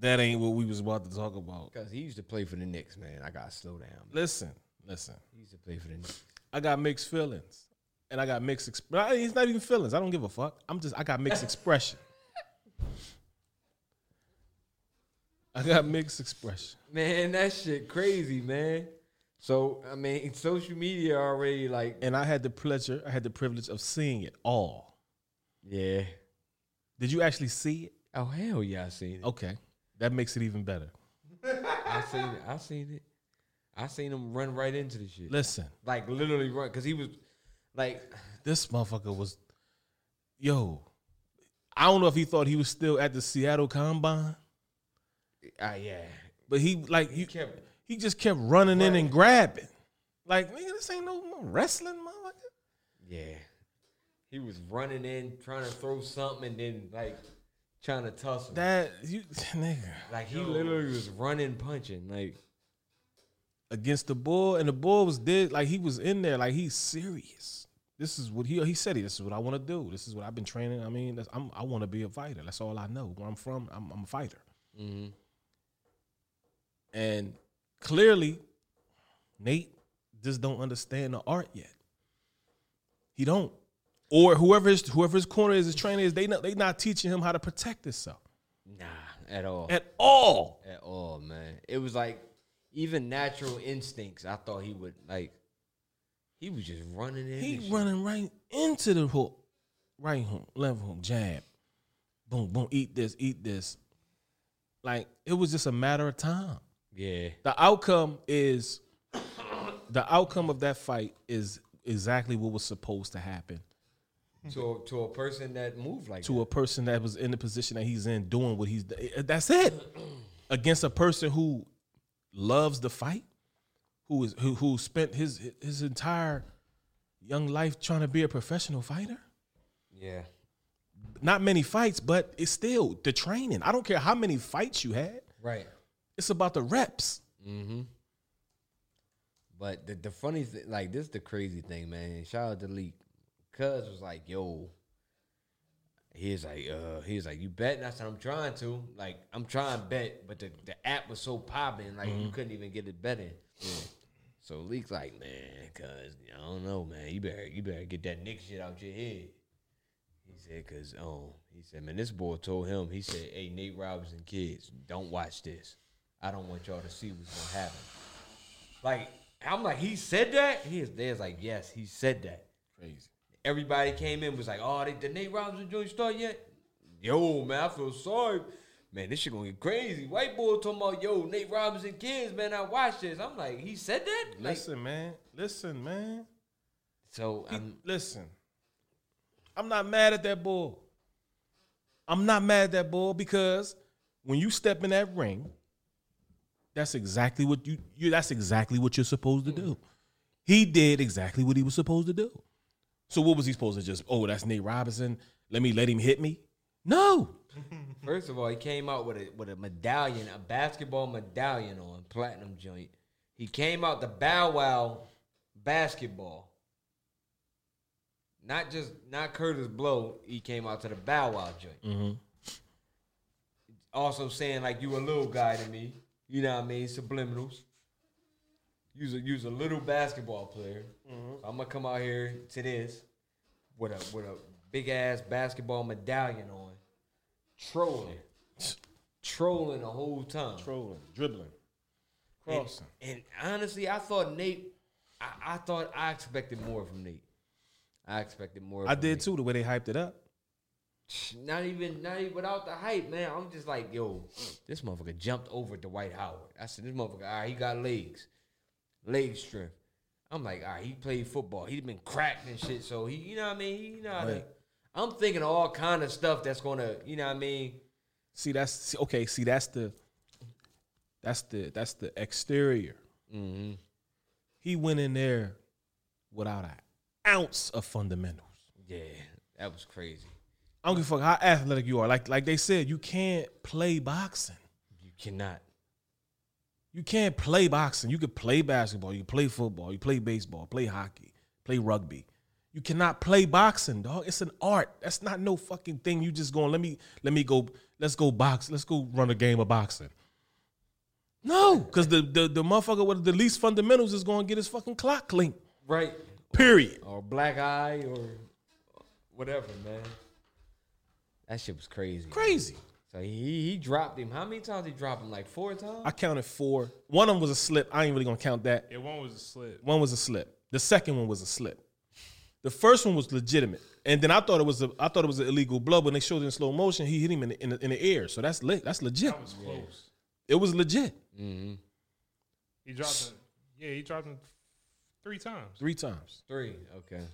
that ain't what we was about to talk about.
Because he used to play for the Knicks, man. I gotta slow down.
Listen, Listen,
He used to play for the Knicks.
I got mixed feelings, and I got mixed. Exp- it's not even feelings. I don't give a fuck. I'm just. I got mixed expression. I got mixed expression.
Man, that shit crazy, man. So I mean, social media already like
and I had the pleasure, I had the privilege of seeing it all.
yeah.
Did you actually see it?
Oh hell yeah, I seen it.
Okay, that makes it even better.
I seen it. I seen it. I seen him run right into the shit.
Listen,
Like literally run because he was like,
this motherfucker was, yo, I don't know if he thought he was still at the Seattle Combine,
ah yeah.
but he like he
kept-
he just kept running in and grabbing. Like nigga, this ain't no wrestling, motherfucker.
Yeah. He was running in, trying to throw something, and then like trying to tussle.
That you nigga
like he literally was running, punching. Like
against the bull, and the bull was dead. Like he was in there, like he's serious. This is what he he said. He this is what I want to do. This is what I've been training. I mean, that's, I'm I want to be a fighter. That's all I know. Where I'm from, I'm, I'm a fighter. And clearly, Nate just don't understand the art yet. He don't, or whoever his whoever his corner is, his trainer is. They not they not teaching him how to protect himself
nah, at all.
at all.
at all, man. It was like even natural instincts. I thought he would like. He was just running in.
He running right into the hook, right hook, left hook, jab, boom, boom. Eat this, eat this. Like it was just a matter of time.
Yeah,
The outcome is, the outcome of that fight is exactly what was supposed to happen
to a, to a person that moved like
to
that.
a person that was in the position that he's in, doing what he's. Eh, that's it. Against a person who loves the fight, who is who who spent his his entire young life trying to be a professional fighter.
yeah,
not many fights, but it's still the training. I don't care how many fights you had.
right.
It's about the reps.
But the the funny thing, like this, is the crazy thing, man. Shout out to Leak, Cuz was like, "Yo." He was like, uh, he was like, you bet? And I said, I'm trying to. Like, I'm trying to bet, but the, the app was so popping, like you couldn't even get it betting. So Leak's like, man, cuz I don't know, man. You better you better get that Nick shit out your head. He said, cause um, he said, man, this boy told him, he said, hey, Nate Robinson kids, don't watch this. I don't want y'all to see what's gonna happen. Like, I'm like, he said that? He is there's like, yes, he said that.
Crazy.
Everybody came in was like, oh, they, the Nate Robinson joint start yet? Yo, man, I feel sorry. Man, this shit gonna get crazy. White boy talking about, yo, Nate Robinson kids, man, I watched this. I'm like, he said that? Like,
Listen, man. Listen, man.
so
He-
I'm
listen. I'm not mad at that bull. I'm not mad at that bull because when you step in that ring, that's exactly what you, you that's exactly what you're supposed to do. He did exactly what he was supposed to do. So what was he supposed to just, oh, that's Nate Robinson. Let me let him hit me? No.
First of all, he came out with a with a medallion, a basketball medallion on platinum joint. He came out the Bow Wow basketball. Not just not Kurtis Blow. He came out to the Bow Wow joint. Mm-hmm. Also saying like you a little guy to me. You know what I mean? Subliminals. Use a use a little basketball player. Mm-hmm. I'm gonna come out here to this with a with a big ass basketball medallion on, trolling, trolling the whole time.
Trolling, dribbling,
And,
crossing.
and honestly, I thought Nate. I, I thought I expected more from Nate. I expected more.
I
from
did
Nate.
too, the way they hyped it up.
Not even, not even without the hype, man. I'm just like, yo, this motherfucker jumped over Dwight Howard. I said, this motherfucker, all right, he got legs, leg strength. I'm like, all right, he played football. He's been cracked and shit, so he, you know what I mean. He, you know, to-
Right.
I'm thinking all kind of stuff that's gonna, you know what I mean.
See, that's okay. See, that's the that's the that's the exterior.
Mm-hmm.
He went in there without an ounce of fundamentals.
Yeah, that was crazy.
I don't give a fuck how athletic you are. Like like they said, you can't play boxing.
You cannot.
You can't play boxing. You could play basketball. You play football. You play baseball. Play hockey. Play rugby. You cannot play boxing, dog. It's an art. That's not no fucking thing. You just going let me let me go. Let's go box. Let's go run a game of boxing. No, because the, the the motherfucker with the least fundamentals is going to get his fucking clock clean.
Right.
Period.
Or black eye or whatever, man. That shit was crazy.
Crazy.
So he he dropped him. How many times he dropped him? Like four times?
I counted four. One of them was a slip. I ain't really gonna count that.
Yeah, one was a slip.
One was a slip. The second one was a slip. The first one was legitimate, and then I thought it was a I thought it was an illegal blow. When they showed it in slow motion, he hit him in the, in the, in the air. So that's lit. That's legit.
That was close.
It was legit mm-hmm.
He dropped him. Yeah, he dropped him three times.
three times.
Three. Okay.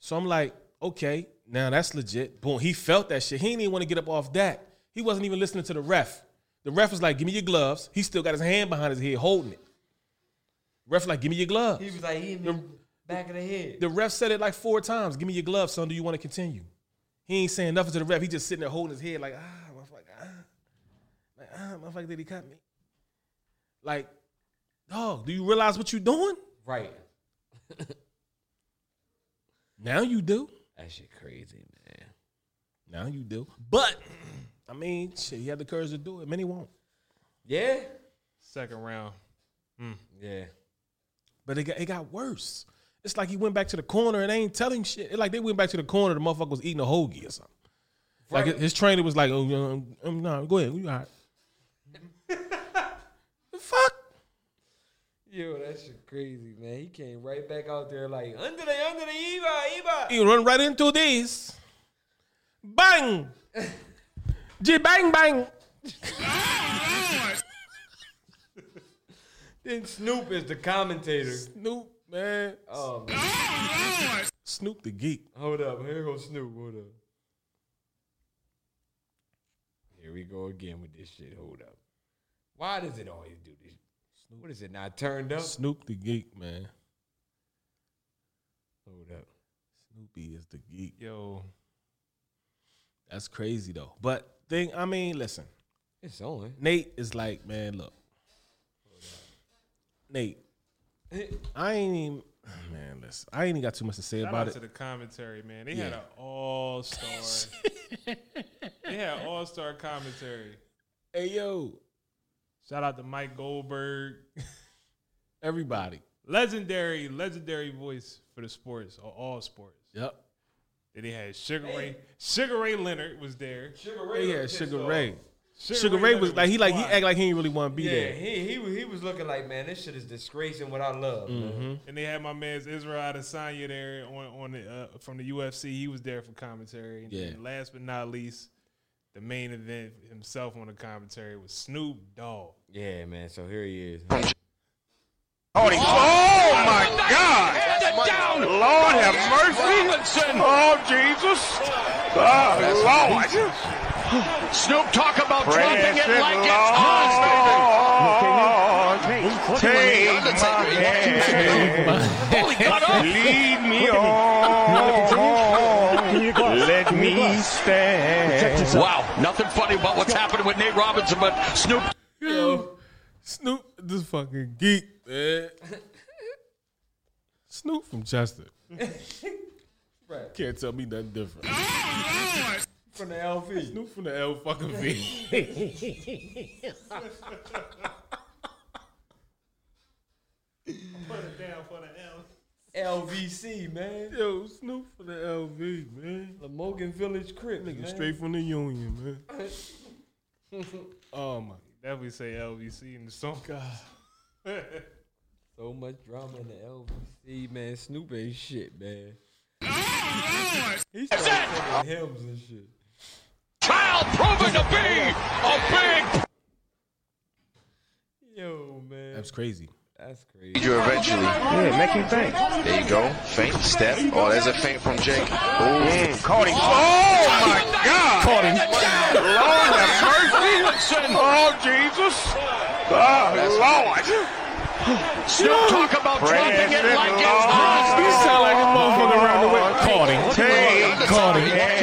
So I'm like, okay, now that's legit. Boom. He felt that shit. He didn't even want to get up off that. He wasn't even listening to the ref. The ref was like, give me your gloves. He still got his hand behind his head holding it. Ref like, give me your gloves.
He was like he in the back of the head.
The ref said it like four times. Give me your gloves, son. Do you want to continue? He ain't saying nothing to the ref. He just sitting there holding his head like, ah, motherfucker, ah. Like, ah, motherfucker, did he cut me? Like, dog, do you realize what you're doing?
Right.
Now you do.
That shit crazy, man.
Now you do. But, I mean, shit, he had the courage to do it. Many won't.
Yeah.
Second round.
Yeah.
But it got, it got worse. It's like he went back to the corner and they ain't telling shit. It like they went back to the corner, the motherfucker was eating a hoagie or something. Like his trainer was like, "Oh, um, um, no, go ahead, you all right." the fuck?
Yo, that shit crazy, man. He came right back out there like under the under the Eva, Eva.
He run right into this. Bang! G bang bang.
Then Snoop is the commentator.
Snoop, man.
Oh man.
Snoop the geek.
Hold up. Here goes Snoop. Hold up. Here we go again with this shit. Hold up. Why does it always do this? What is it now? turned up?
Snoop the geek, man.
Hold up.
Snoopy is the geek.
Yo,
That's crazy though. But thing, I mean, listen.
It's on.
Nate is like, man, look. Nate, I ain't even man, listen. I ain't even got too much to say
shout
about
out
it.
to the commentary, man. They had an all star. they had all star commentary.
hey yo,
Shout out to Mike Goldberg.
everybody.
legendary, legendary voice for the sports or all sports.
Yep.
Then he had Sugar Ray. Sugar Ray Leonard was there.
Sugar
They had Sugar Ray.
Sugar,
Sugar Ray was
Leonard
like he like he act like he ain't really want to be
Yeah,
there.
he he was- he was looking like, man, this shit is disgracing what I love. man.
And they had my man's Israel Adesanya there on on the uh, from the UFC. He was there for commentary. And
Yeah.
last but not least, the main event himself on the commentary was Snoop Dogg.
Yeah, man. So here he is.
Oh my God! Lord have mercy! Oh Jesus! Oh ah, Lord!
Snoop talk about
Precious
dropping it like it's hot, baby.
Lord, take my hand, oh. lead me on, let me stand.
Wow, nothing funny about what's happening with Nate Robinson, but Snoop
Yo, Snoop, this fucking geek, man. Snoop from Chester.
Right.
Can't tell me nothing different.
From the LV.
Snoop from the L fucking V.
Put it down for the L.
LVC, man.
Yo, Snoop from the LV, man.
The Morgan Village Crip,
Nigga
man.
straight from the Union, man. oh my
Definitely say LVC in the song. God.
So much drama in the LVC, man. Snoop ain't shit, man. He's starting singing hymns and shit.
child proven to be a big
Yo, man.
That's crazy.
That's crazy.
you eventually.
Yeah, make him think.
There you go. Feint, step. Oh, there's a feint from Jake.
Mm, caught him. Oh my God! Caught him. Lord have mercy! Oh Jesus! Oh Lord!
Snoop talk about dropping it like it's hot.
You sound like a motherfucker around the way. Caught him.
Take
Caught him.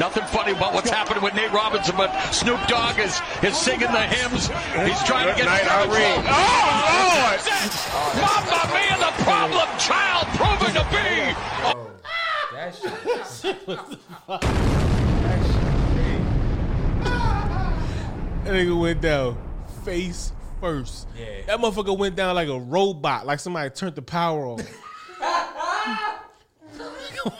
Nothing funny about what's happening with Nate Robinson, but Snoop Dogg is, is singing the hymns. He's trying to
Good
get
night, Irene.
Oh, Lord! Mamma mia, the problem child proven to be.
That shit.
That nigga went down face first.
Yeah.
That motherfucker went down like a robot, like somebody turned the power on.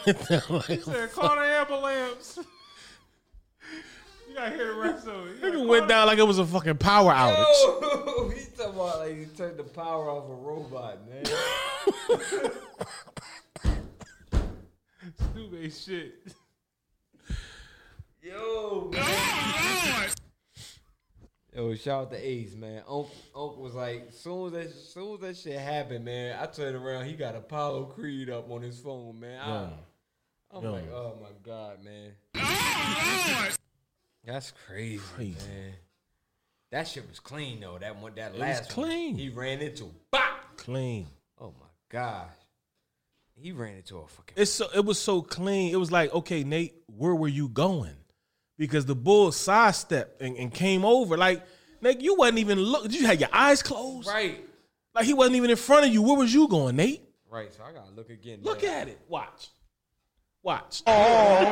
went down like a
Said, call the ambulance. you gotta hear the rest of it. You gotta
nigga went down like it was a fucking power outage.
Oh, he talking about like he turned the power off a robot, man.
Stupid as shit.
Yo, man. Yo, shout out to Ace, man. Unc, Unc was like, soon as that, soon as that shit happened, man, I turned around, he got Apollo Creed up on his phone, man. I,
Yo.
like, oh my god, man. That's crazy,
Crazy.
man. That shit was clean though. That one, that
was
last one,
clean.
he ran into, bop.
Clean.
Oh my gosh, he ran into a fucking.
It's so it was so clean. It was like, okay, Nate, where were you going? Because the bull sidestepped and, and came over. Like, Nate, you wasn't even look. You had your eyes closed.
right,
Like he wasn't even in front of you. Where was you going, Nate?
right. So I gotta look again.
Look
man.
at it. Watch. Watch.
Oh,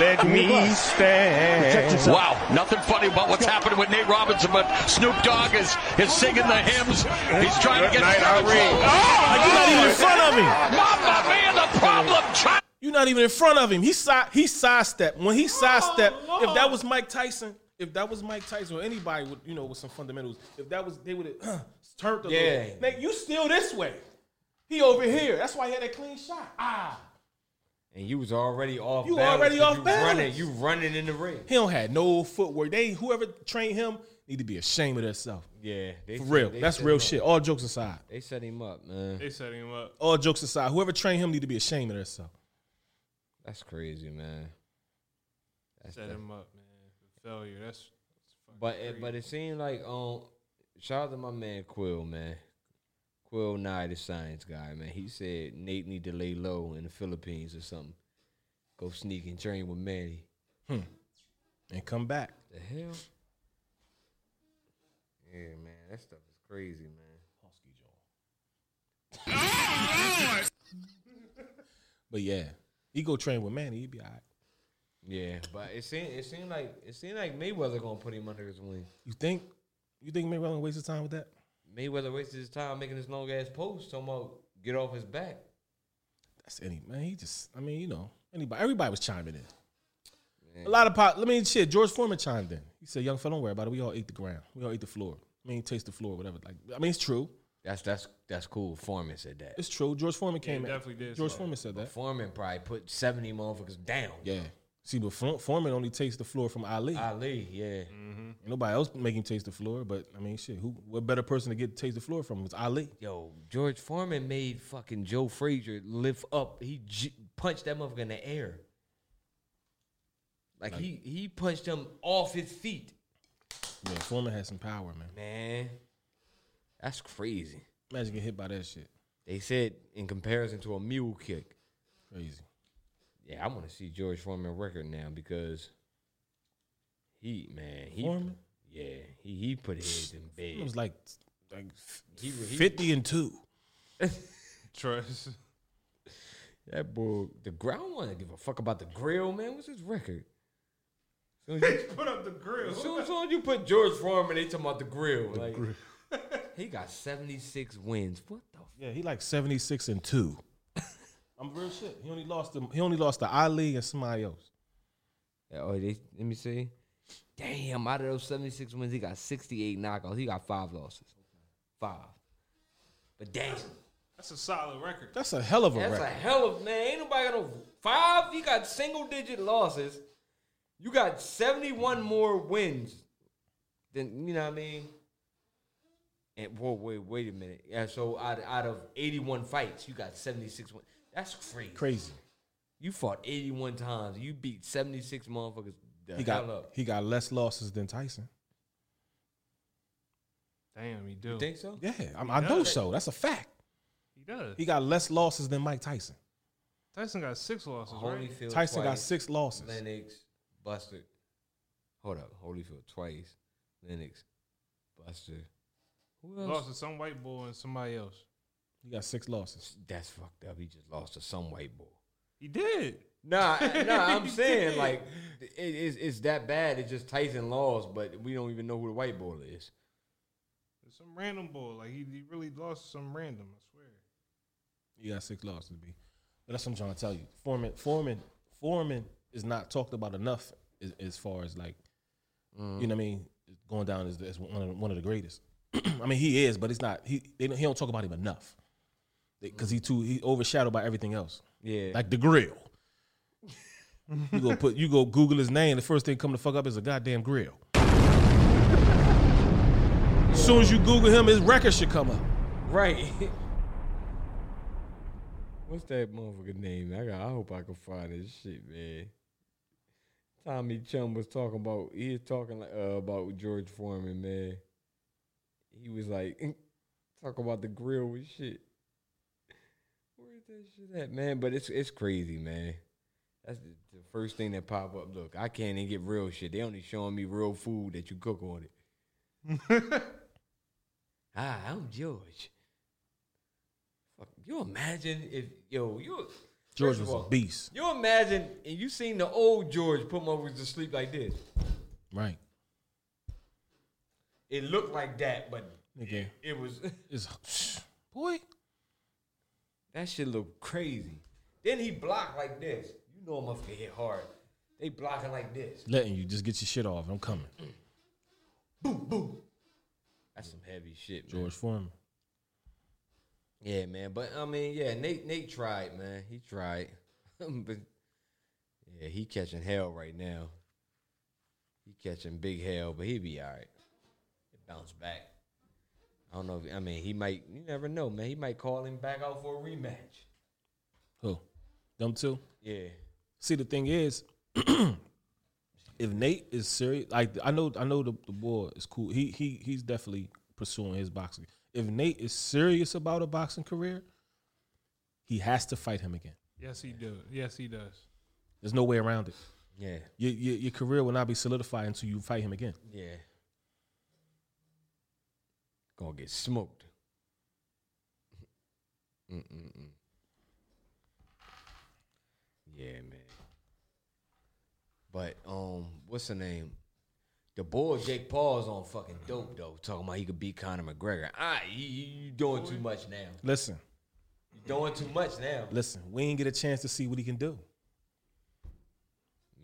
let me stand.
Wow, nothing funny about what's happening with Nate Robinson, but Snoop Dogg is, is singing the hymns. He's trying to get
night,
Trevor
Irene.
Close.
Like oh, you're not even in front of him.
Mamma mia, the problem child.
You're not even in front of him. He side he sidestepped. When he sidestepped, if that was Mike Tyson, if that was Mike Tyson or anybody with you know with some fundamentals, if that was they would have uh, turned a
Yeah.
little. Nate, you still this way. He over here. That's why he had that clean shot. Ah.
And you was already off.
You
balance
already
'cause
off
you
balance.
Running, you running in the ring.
He don't had no footwork. They whoever trained him need to be ashamed of themselves.
Yeah, they
For
set-
real.
they
That's real shit. All jokes aside.
They set him up, man.
They set him up.
All jokes aside. Whoever trained him need to be ashamed of themselves.
That's crazy, man. That's
Set
that-
him up, man. For failure. That's, that's fucking
But it,
crazy.
but it seemed like um, shout out to my man Quill, man. Quill Nye, the science guy, man. He said Nate need to lay low in the Philippines or something. Go sneak and train with Manny. Hmm.
And come back.
The hell? Yeah, man, that stuff is crazy, man. Husky Joe.
But yeah. He go train with Manny, he be all right.
Yeah, but it seemed it seemed like it seemed like Mayweather gonna put him under his wing.
You think you think Mayweather gonna waste his time with that?
Mayweather wasted his time making this long ass post talking about get off his back.
That's any man. He just, I mean, you know, anybody, everybody was chiming in. A lot of pop. I mean, shit. George Foreman chimed in. He said, "Young fella, don't worry about it. We all ate the ground. We all ate the floor. I mean, taste the floor, whatever. Like, I mean, it's true.
That's that's that's cool. Foreman said that.
It's true. George Foreman came in.
definitely did
George
say
Foreman said that.
Foreman probably put seventy motherfuckers down.
Yeah. See, but Foreman only tastes the floor from Ali.
Ali, yeah. Mm-hmm.
Ain't Nobody else make him taste the floor. But I mean, shit. Who? What better person to get to taste the floor from was Ali?
Yo, George Foreman made fucking Joe Frazier lift up. He j- punched that motherfucker in the air. Like, he he punched him off his feet.
Yeah, Foreman had some power, man.
Man, that's crazy.
Imagine getting hit by that shit.
They said in comparison to a mule kick.
Crazy.
Yeah, I want to see George Foreman record now because he man he
Foreman?
yeah he he put heads in
It
bed.
was like like
He- he-
fifty and two.
Trust.
That boy, the ground want to give a fuck about the grill, man. What's his record? Soon as you,
Put up the grill.
as soon, as soon as you put George Foreman, they talking about the grill. like, he got seventy six wins. What the? F-
Yeah, he like seventy six and two. I'm real shit. He only lost them. He only lost to Ali and somebody else.
oh, they, let me see. Damn, out of those seventy six wins, he got sixty eight knockouts. He got five losses. Five. But damn,
That's a solid record.
That's a hell of a record.
that's a hell of man. Ain't nobody got no five. You got single digit losses. You got seventy one more wins than you know what I mean. And whoa, wait, wait a minute. Yeah, so out, out of eighty one fights, you got seventy six wins. That's crazy.
Crazy.
You fought eighty one times. You beat seventy six motherfuckers. The
He got
up.
he got less losses than Tyson.
Damn, he do.
You think so?
Yeah, I'm, I know so. That's a fact.
He does.
He got less losses than Mike Tyson.
Tyson got six losses, right?
Holyfield.
Tyson got six losses.
Lennox, Buster. Hold up, Holyfield twice. Lennox, Buster. Who else?
Lost to some white boy and somebody else.
He got six losses.
That's fucked up. He just lost to some white boy.
He did.
Nah, nah. I'm saying like it, it's it's that bad. It's just Tyson lost, but we don't even know who the white boy is.
Some random boy. Like he, he really lost some random. I swear.
You got six losses to be. But that's what I'm trying to tell you. Foreman, Foreman, Foreman is not talked about enough as, as far as like, you mm. know what I mean, going down as, as one, of the, one of the greatest. I mean, he is, but it's not. He they, don't- he don't talk about him enough because he too he overshadowed by everything else.
Yeah,
Like the grill. you go put you go Google his name. The first thing come to fuck up is a goddamn grill. As soon as you Google him, his record should come up.
right. What's that motherfucker name? I got. I hope I can find this shit, man. Tommy Chum was talking about. He was talking like, uh, about George Foreman, man. He was like, talk about the grill with shit. Where's that shit at, man? But it's it's crazy, man. That's the, the first thing that pop up. Look, I can't even get real shit. They only showing me real food that you cook on it. Hi, ah, I'm George. Fuck, you imagine if yo you
George was a beast.
You imagine and you seen the old George put motherfuckers to sleep like this.
Right.
It looked like that, but
Nigga.
it was
It's boy.
that shit looked crazy. Then he blocked like this. You know motherfucker hit hard. They blocking like this.
Letting you just get your shit off. I'm coming. Boom, boom.
That's some heavy shit, man.
George Foreman.
Yeah, man. But I mean, yeah, Nate Nate tried, man. He tried. but yeah, he catching hell right now. He catching big hell, but he be all right. He bounce back. I don't know. If, I mean, he might. You never know, man. He might call him back out for a rematch.
Who? Them two?
Yeah.
See, the thing is, if Nate is serious, like I know, I know the, the boy is cool. He he he's definitely pursuing his boxing. If Nate is serious about a boxing career, he has to fight him again.
Yes, he does. Yes, he does.
There's no way around it.
Yeah.
Your, your, your career will not be solidified until you fight him again.
Yeah. Gonna get smoked. Mm-mm-mm. Yeah, man. But um, what's the name? The boy Jake Paul's on fucking dope though. Talking about he could beat Conor McGregor. Ah, you, you you doing too much now.
Listen,
You doing too much now.
listen. We ain't get a chance to see what he can do.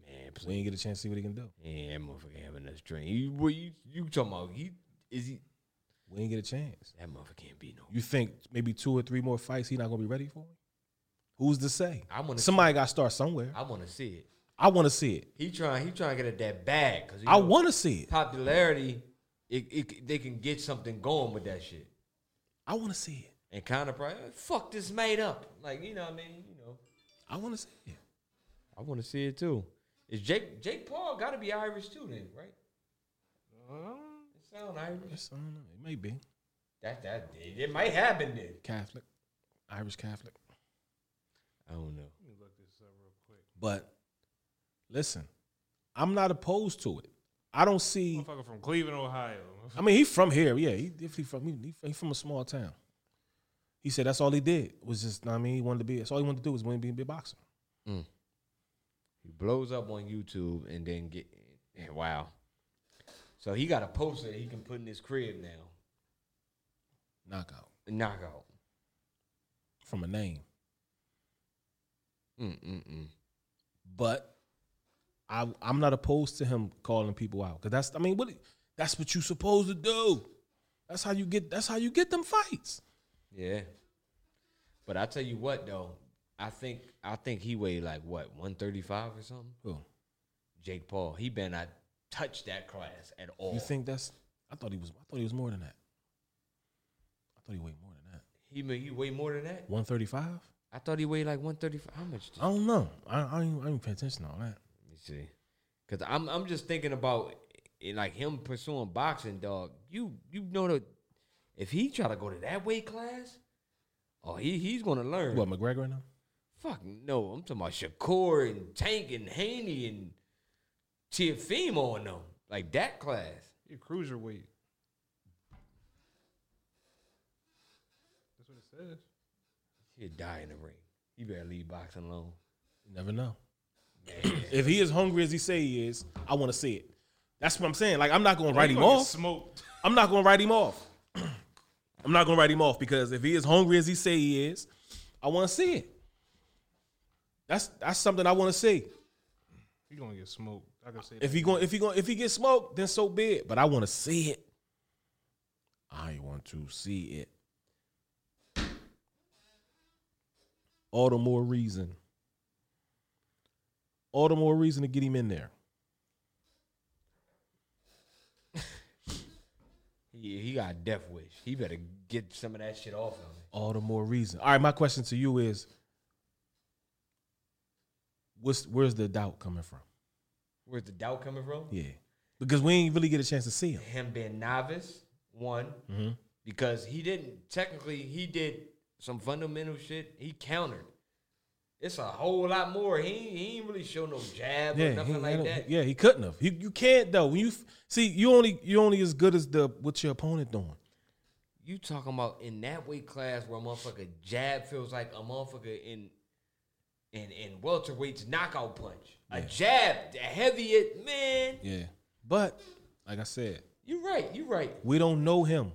Man,
We ain't get a chance to see what he can do.
yeah, that motherfucker having this dream. You, what you you talking about? He is he?
We ain't get a chance.
That motherfucker can't be no.
You think maybe two or three more fights he not gonna be ready for? Who's to say?
I wanna
Somebody got to start somewhere.
I want to see it.
I want to see it.
He trying. He trying to get at that bag because
I want to see it.
popularity. It, it they can get something going with that shit.
I want to see it.
And kind of probably fuck this made up. Like you know what I mean. You know.
I want to see it.
I want to see it too. Is Jake Jake Paul got to be Irish too then, right? It sound Irish.
Yes, I. It may be
That that it, it might happen then.
Catholic, Irish Catholic.
I don't know.
Let me look this up real quick.
But listen, I'm not opposed to it. I don't see.
Motherfucker from Cleveland, Ohio.
I mean, he from here. Yeah, he definitely from he, he from a small town. He said that's all he did was just. I mean, he wanted to be. That's all he wanted to do was want to be a big boxer. Mm.
He blows up on YouTube and then get wow. So he got a poster that he can put in his crib now.
Knockout
Knockout.
from a name.
Mm-mm-mm.
But I, I'm not opposed to him calling people out because that's. I mean, what? That's what you supposed to do. That's how you get. That's how you get them fights.
Yeah. But I tell you what though, I think I think he weighed like what, 135 or something?
Who?
Jake Paul. He better not touch that class at all.
You think that's? I thought he was. I thought he was more than that. I thought he weighed more than that.
he may he weigh more than that?
One thirty five.
I thought he weighed like 135. How much?
I don't know. I I ain't, I ain't pay attention to all that.
Let me see. Cause I'm I'm just thinking about eh, like him pursuing boxing, dog. You you know that if he try to go to that weight class, oh he he's gonna learn.
What McGregor now?
Fuck no, I'm talking about Shakur and Tank and Haney and Teofimo and them. Like that class.
He a cruiserweight. That's what it says.
He'd die in the ring. He better leave boxing alone.
You never know. if he is hungry as he say he is, I want to see it. That's what I'm saying. Like I'm not gonna write him off.
Smoked.
I'm not gonna write him off. I'm not gonna write him off because if he is hungry as he say he is, I want to see it. That's that's something I want to see.
He gonna get smoked. I can say
If
that.
he going if he going if he gets smoked, then so be it. But I want to see it. I want to see it. All the more reason. All the more reason to get him in there.
He, he got a death wish. He better get some of that shit off of him.
All the more reason. All right, my question to you is what's where's the doubt coming from?
Where's the doubt coming from?
Yeah. Because we ain't really get a chance to see him.
Him being novice, one,
Mhm.
because he didn't technically he did some fundamental shit. He countered. It's a whole lot more. He he ain't really show no jab or nothing
he,
like that.
yeah, he couldn't have. You you can't though. When you see, you only you only as good as the what your opponent doing.
You talking about in that weight class where a motherfucker jab feels like a motherfucker in in in welterweight's knockout punch. A jab, the heavier man.
Yeah, but like I said,
you're right. You're right.
we don't know him.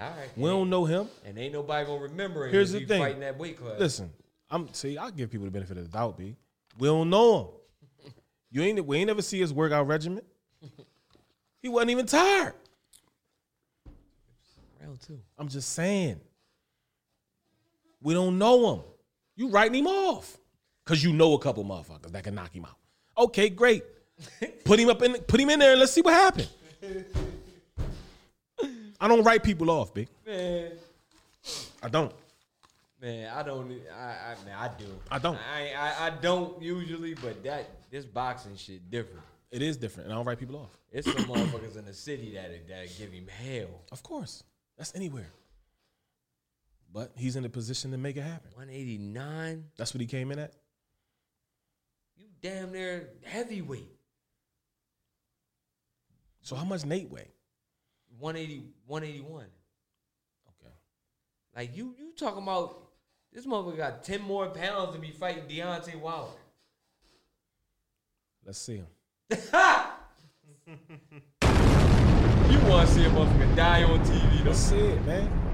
All right.
We don't know him.
And ain't nobody gonna remember him
Here's
if
the
he
thing.
fighting that weight class.
Listen, I'm see. I give people the benefit of the doubt. B. We don't know him. You ain't we ain't never see his workout regimen. He wasn't even tired.
Round two.
I'm just saying. We don't know him. You writing him off because you know a couple motherfuckers that can knock him out. Okay, great. put him up in, put him in there, and let's see what happens. I don't write people off, big.
Man,
I don't.
man, I don't. I, I man, I do.
I don't.
I, I, I don't usually, but that this boxing shit different.
It is different, and I don't write people off.
It's some motherfuckers in the city that that give him hell.
Of course, that's anywhere. But he's in a position to make it happen.
One eighty nine.
That's what he came in at.
You damn near heavyweight.
So how much Nate weigh?
180, 181.
Okay.
Like you, you talking about this motherfucker got ten more pounds to be fighting Deontay Wilder.
Let's see him.
You want to see a motherfucker die on TV?
Let's see it, man.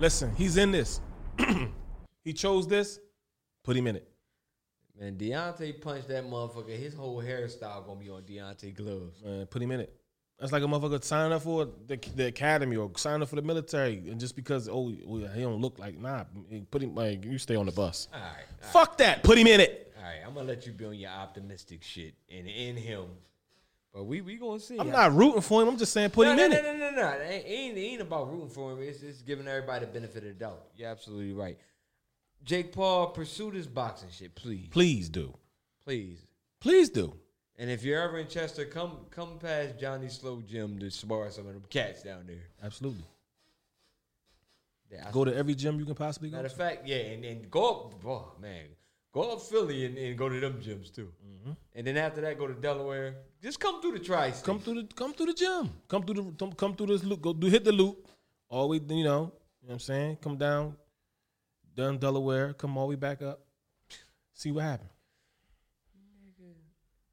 Listen, he's in this. he chose this. Put him in it.
Man, Deontay punched that motherfucker. His whole hairstyle gonna be on Deontay gloves.
Man, put him in it. That's like a motherfucker signing up for the, the academy or signing up for the military, and just because oh, oh he don't look like nah, put him like you stay on the bus.
All right, all
Fuck that. Put him in it.
All right, I'm gonna let you be on your optimistic shit and in him. But we we gonna see.
I'm not rooting for him. I'm just saying put
no,
him
no,
in
no,
it.
No, no, no, ain't, it ain't, it ain't about rooting for him. It's, it's giving everybody the benefit of the doubt. You're absolutely right. Jake Paul, pursue this boxing shit, please.
Please do.
Please.
Please do.
And if you're ever in Chester, come come past Johnny Slow Gym to spar some of them cats down there.
Absolutely.
Yeah,
Go to every gym you can possibly go.
Matter of fact, yeah, and, and go up, oh, man, go up Philly and, and go to them gyms too. And then after that, go to Delaware. Just come through the tri
Come through the come through the gym. Come through the come- come through this loop. Go do hit the loop. Always you know, you know what I'm saying? Come down, done Delaware, come all the way back up. See what happened.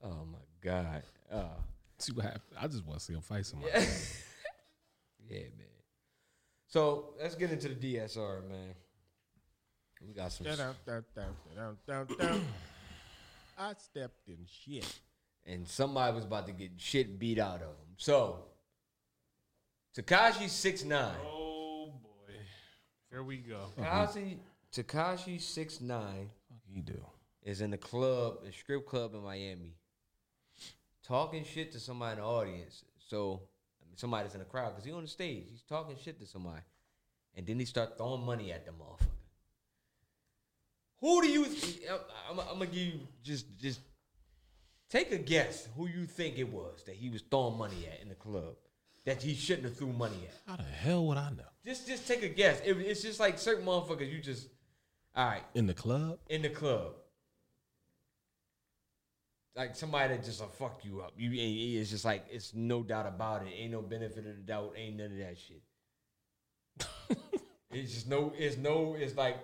Oh my God. Uh,
See what happened. I just want to see him fight somebody.
yeah, man. So let's get into the DSR, man. We got some.
I stepped in shit.
and somebody was about to get shit beat out of him. So, Tekashi six nine.
Oh boy, here we go.
Tekashi Tekashi six nine
Fuck he do.
is in the club, a strip club in Miami, talking shit to somebody in the audience. So, I mean, somebody's in the crowd because he's on the stage. He's talking shit to somebody, and then he start throwing money at the motherfucker. Who do you? I'm, I'm, I'm gonna give you just just take a guess who you think it was that he was throwing money at in the club that he shouldn't have threw money at.
How the hell would I know?
Just just take a guess. It- it's just like certain motherfuckers. You just all right
In the club?
in the club. Like somebody that just uh, fuck you up. You it's just like it's no doubt about it. Ain't no benefit of the doubt. Ain't none of that shit. it's just no. It's no. It's like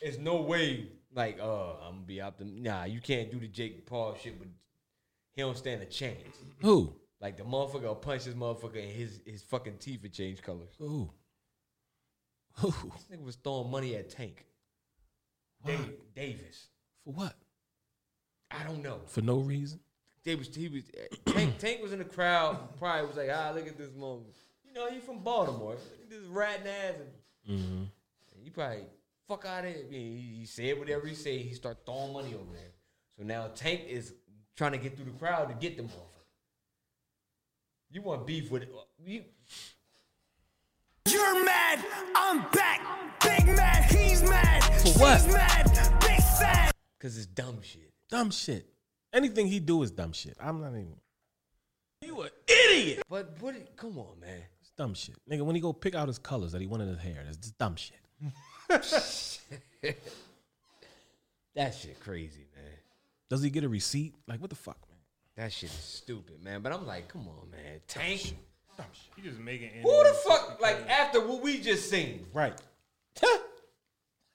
it's no way like, uh, I'm gonna be optim. Nah, you can't do the Jake Paul shit, but he don't stand a chance.
Who?
Like the motherfucker will punch his motherfucker and his his fucking teeth would change colors.
Who? Who?
This nigga was throwing money at Tank. Dave, Davis.
For what?
I don't know.
For no reason?
They was he was Tank. Tank was in the crowd. Probably was like, ah, look at this moment. You know, he from Baltimore. This ratting ass. And
Mm-hmm.
he probably fuck out of it. He, he said whatever he said. He start throwing money over there. So now Tank is trying to get through the crowd to get the motherfucker. You want beef with it? You,
You're mad, I'm back. Big mad, he's mad.
For what?
She's mad, big sad.
Cause it's dumb shit.
Dumb shit. Anything he do is dumb shit. I'm not even.
You an idiot. But what? Come on, man.
It's dumb shit. Nigga, when he go pick out his colors that he wanted in his hair, that's just dumb shit.
That shit crazy, man.
Does he get a receipt? Like, what the fuck, man?
That shit is stupid, man. But I'm like, come on, man. Tank.
You just making
Who the fuck? Like after what we just seen.
Right.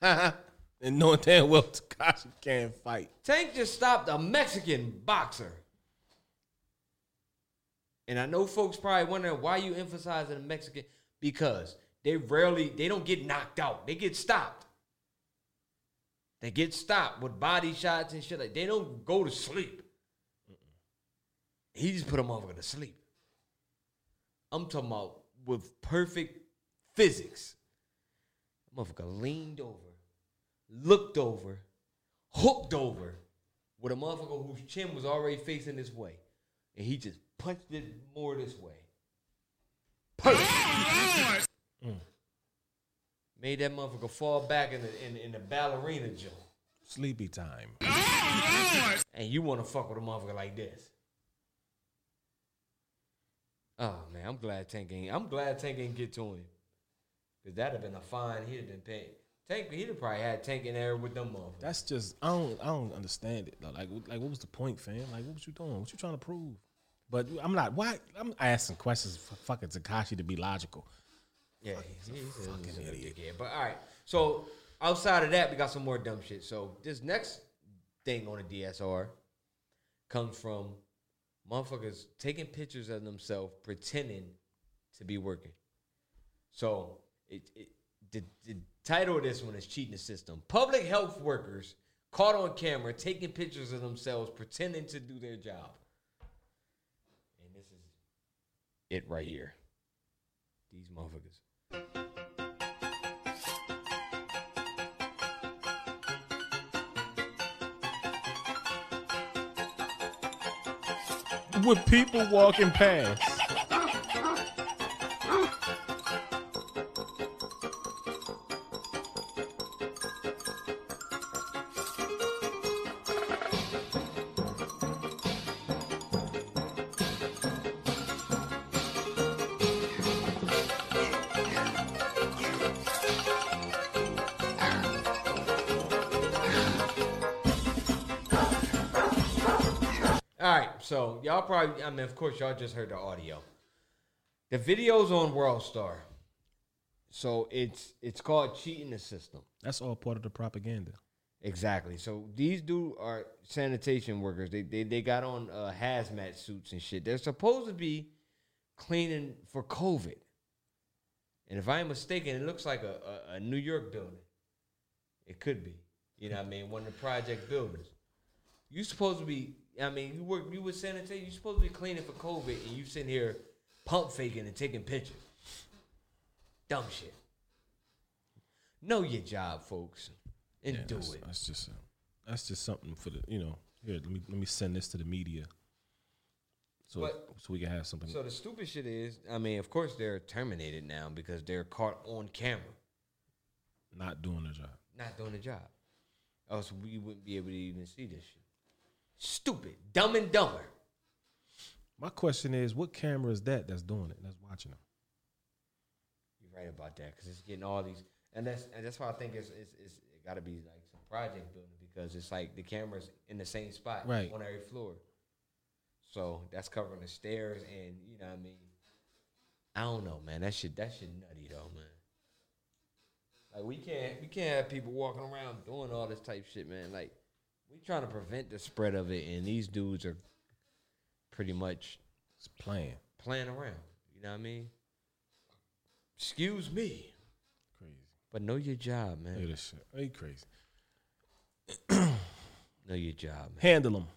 and knowing damn well Tekashi can't fight.
Tank just stopped a Mexican boxer. And I know folks probably wondering why you emphasizing a Mexican because they rarely they don't get knocked out. They get stopped. They get stopped with body shots and shit like they don't go to sleep. He just put a motherfucker to sleep. I'm talking about with perfect physics. Motherfucker leaned over, looked over, hooked over with a motherfucker whose chin was already facing this way. And he just punched it more this way. Perfect. Oh, Mm. Made that motherfucker fall back in the, in, in the ballerina joint.
Sleepy time.
And you want to fuck with a motherfucker like this. Oh man, I'm glad Tank ain't. I'm glad Tank ain't get to him. Cause that'd have been a fine. He'd have been paid. Tank, he'd have probably had Tank in there with them motherfuckers.
That's just I don't I don't understand it. though. Like like what was the point, fam? Like what was you doing? What you trying to prove? But I'm not. Why? I'm asking questions for fucking Tekashi to be logical.
Yeah, he's, he's a fucking idiot. But all right. So outside of that, we got some more dumb shit. So this next thing on the DSR comes from motherfuckers taking pictures of themselves pretending to be working. So it, it the, the title of this one is cheating the system. Public health workers caught on camera taking pictures of themselves pretending to do their job. And this is it right here. These motherfuckers.
With people walking past.
Probably, I mean, of course, y'all just heard the audio. The video's on World Star, so it's it's called cheating the system.
That's all part of the propaganda.
Exactly. So these dude are sanitation workers. They they they got on uh, hazmat suits and shit. They're supposed to be cleaning for COVID. And if I am mistaken, it looks like a, a, a New York building. It could be. You know what I mean? One of the project buildings. You're supposed to be, I mean, you work, you were sanitation, You're supposed to be cleaning for COVID and you sitting here pump faking and taking pictures. Dumb shit. Know your job, folks, and
Yeah,
do
that's,
it.
That's just that's just something for the you know. Here, let me let me send this to the media, so
But-
so we can have something.
So the stupid shit is, I mean, of course they're terminated now because they're caught on camera
not doing their job.
not doing the job. Else we wouldn't be able to even see this shit. Stupid, dumb and dumber.
My question is, what camera is that that's doing it? That's watching them.
You're right about that because it's getting all these, and that's and that's why I think it's it's, it's it got to be like some project building because it's like the cameras in the same spot
Right.
on every floor. So that's covering the stairs and you know what I mean. I don't know, man. That shit that shit nutty though, man. Like we can't we can't have people walking around doing all this type shit, man. Like we trying to prevent the spread of it, and these dudes are pretty much
It's playing.
playing around. You know what I mean? Excuse me,
Crazy.
but know your job,
Look at
man.
this shit. Crazy.
Know your job, man.
Handle them.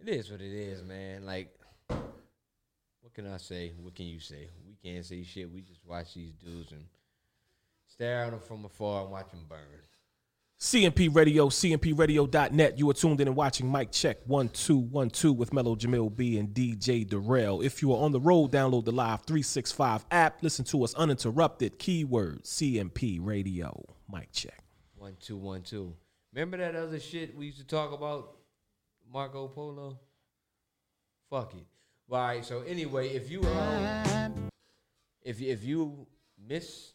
It is what it is, man. Like, what can I say? What can you say? We can't say shit. We just watch these dudes and stare at them from afar and watch them burn.
CMP Radio, CMPRadio.net. You are tuned in and watching Mic Check 1212 with Mellow Jamil B and DJ Darrell. If you are on the road, download the Live 365 app. Listen to us uninterrupted. Keyword CMP Radio. Mic Check.
One two one two. Remember that other shit we used to talk about, Marco Polo? Fuck it. All right. So anyway, if you um, if if you miss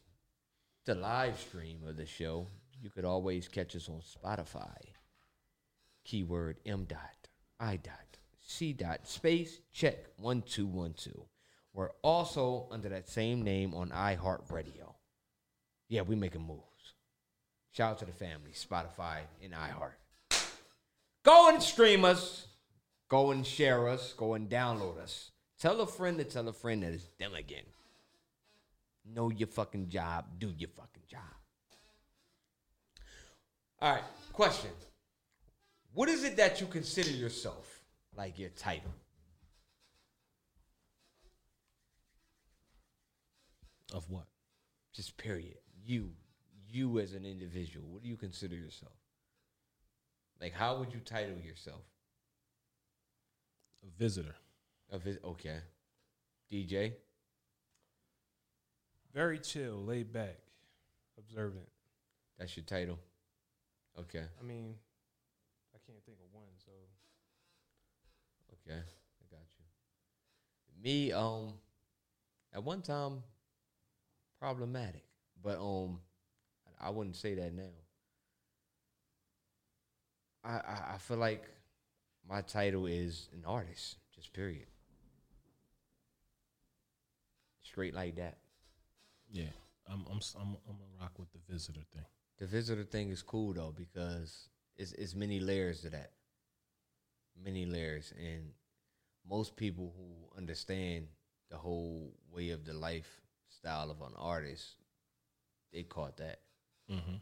the live stream of the show, you could always catch us on Spotify. Keyword M dot I dot C dot space check one two one two. We're also under that same name on iHeartRadio. Yeah, we making moves. Shout out to the family, Spotify and iHeart. Go and stream us. Go and share us. Go and download us. Tell a friend to tell a friend that it's them again. Know your fucking job. Do your fucking job. All right, question. What is it that you consider yourself? Like your title?
Of what?
Just period. You, you as an individual, what do you consider yourself? Like, how would you title yourself?
A visitor.
A it, okay. DJ,
Very chill, laid back, observant.
that's your title. Okay,
I mean, I can't think of one, so
okay, I got you. Me, um, at one time, problematic, but um, I wouldn't say that now. I I, I feel like my title is an artist, just period. Straight like that.
Yeah. I'm I'm I'm I'm gonna rock with the visitor thing.
The visitor thing is cool though because it's it's many layers to that. Many layers, and most people who understand the whole way of the lifestyle of an artist, they caught that.
Mm-hmm.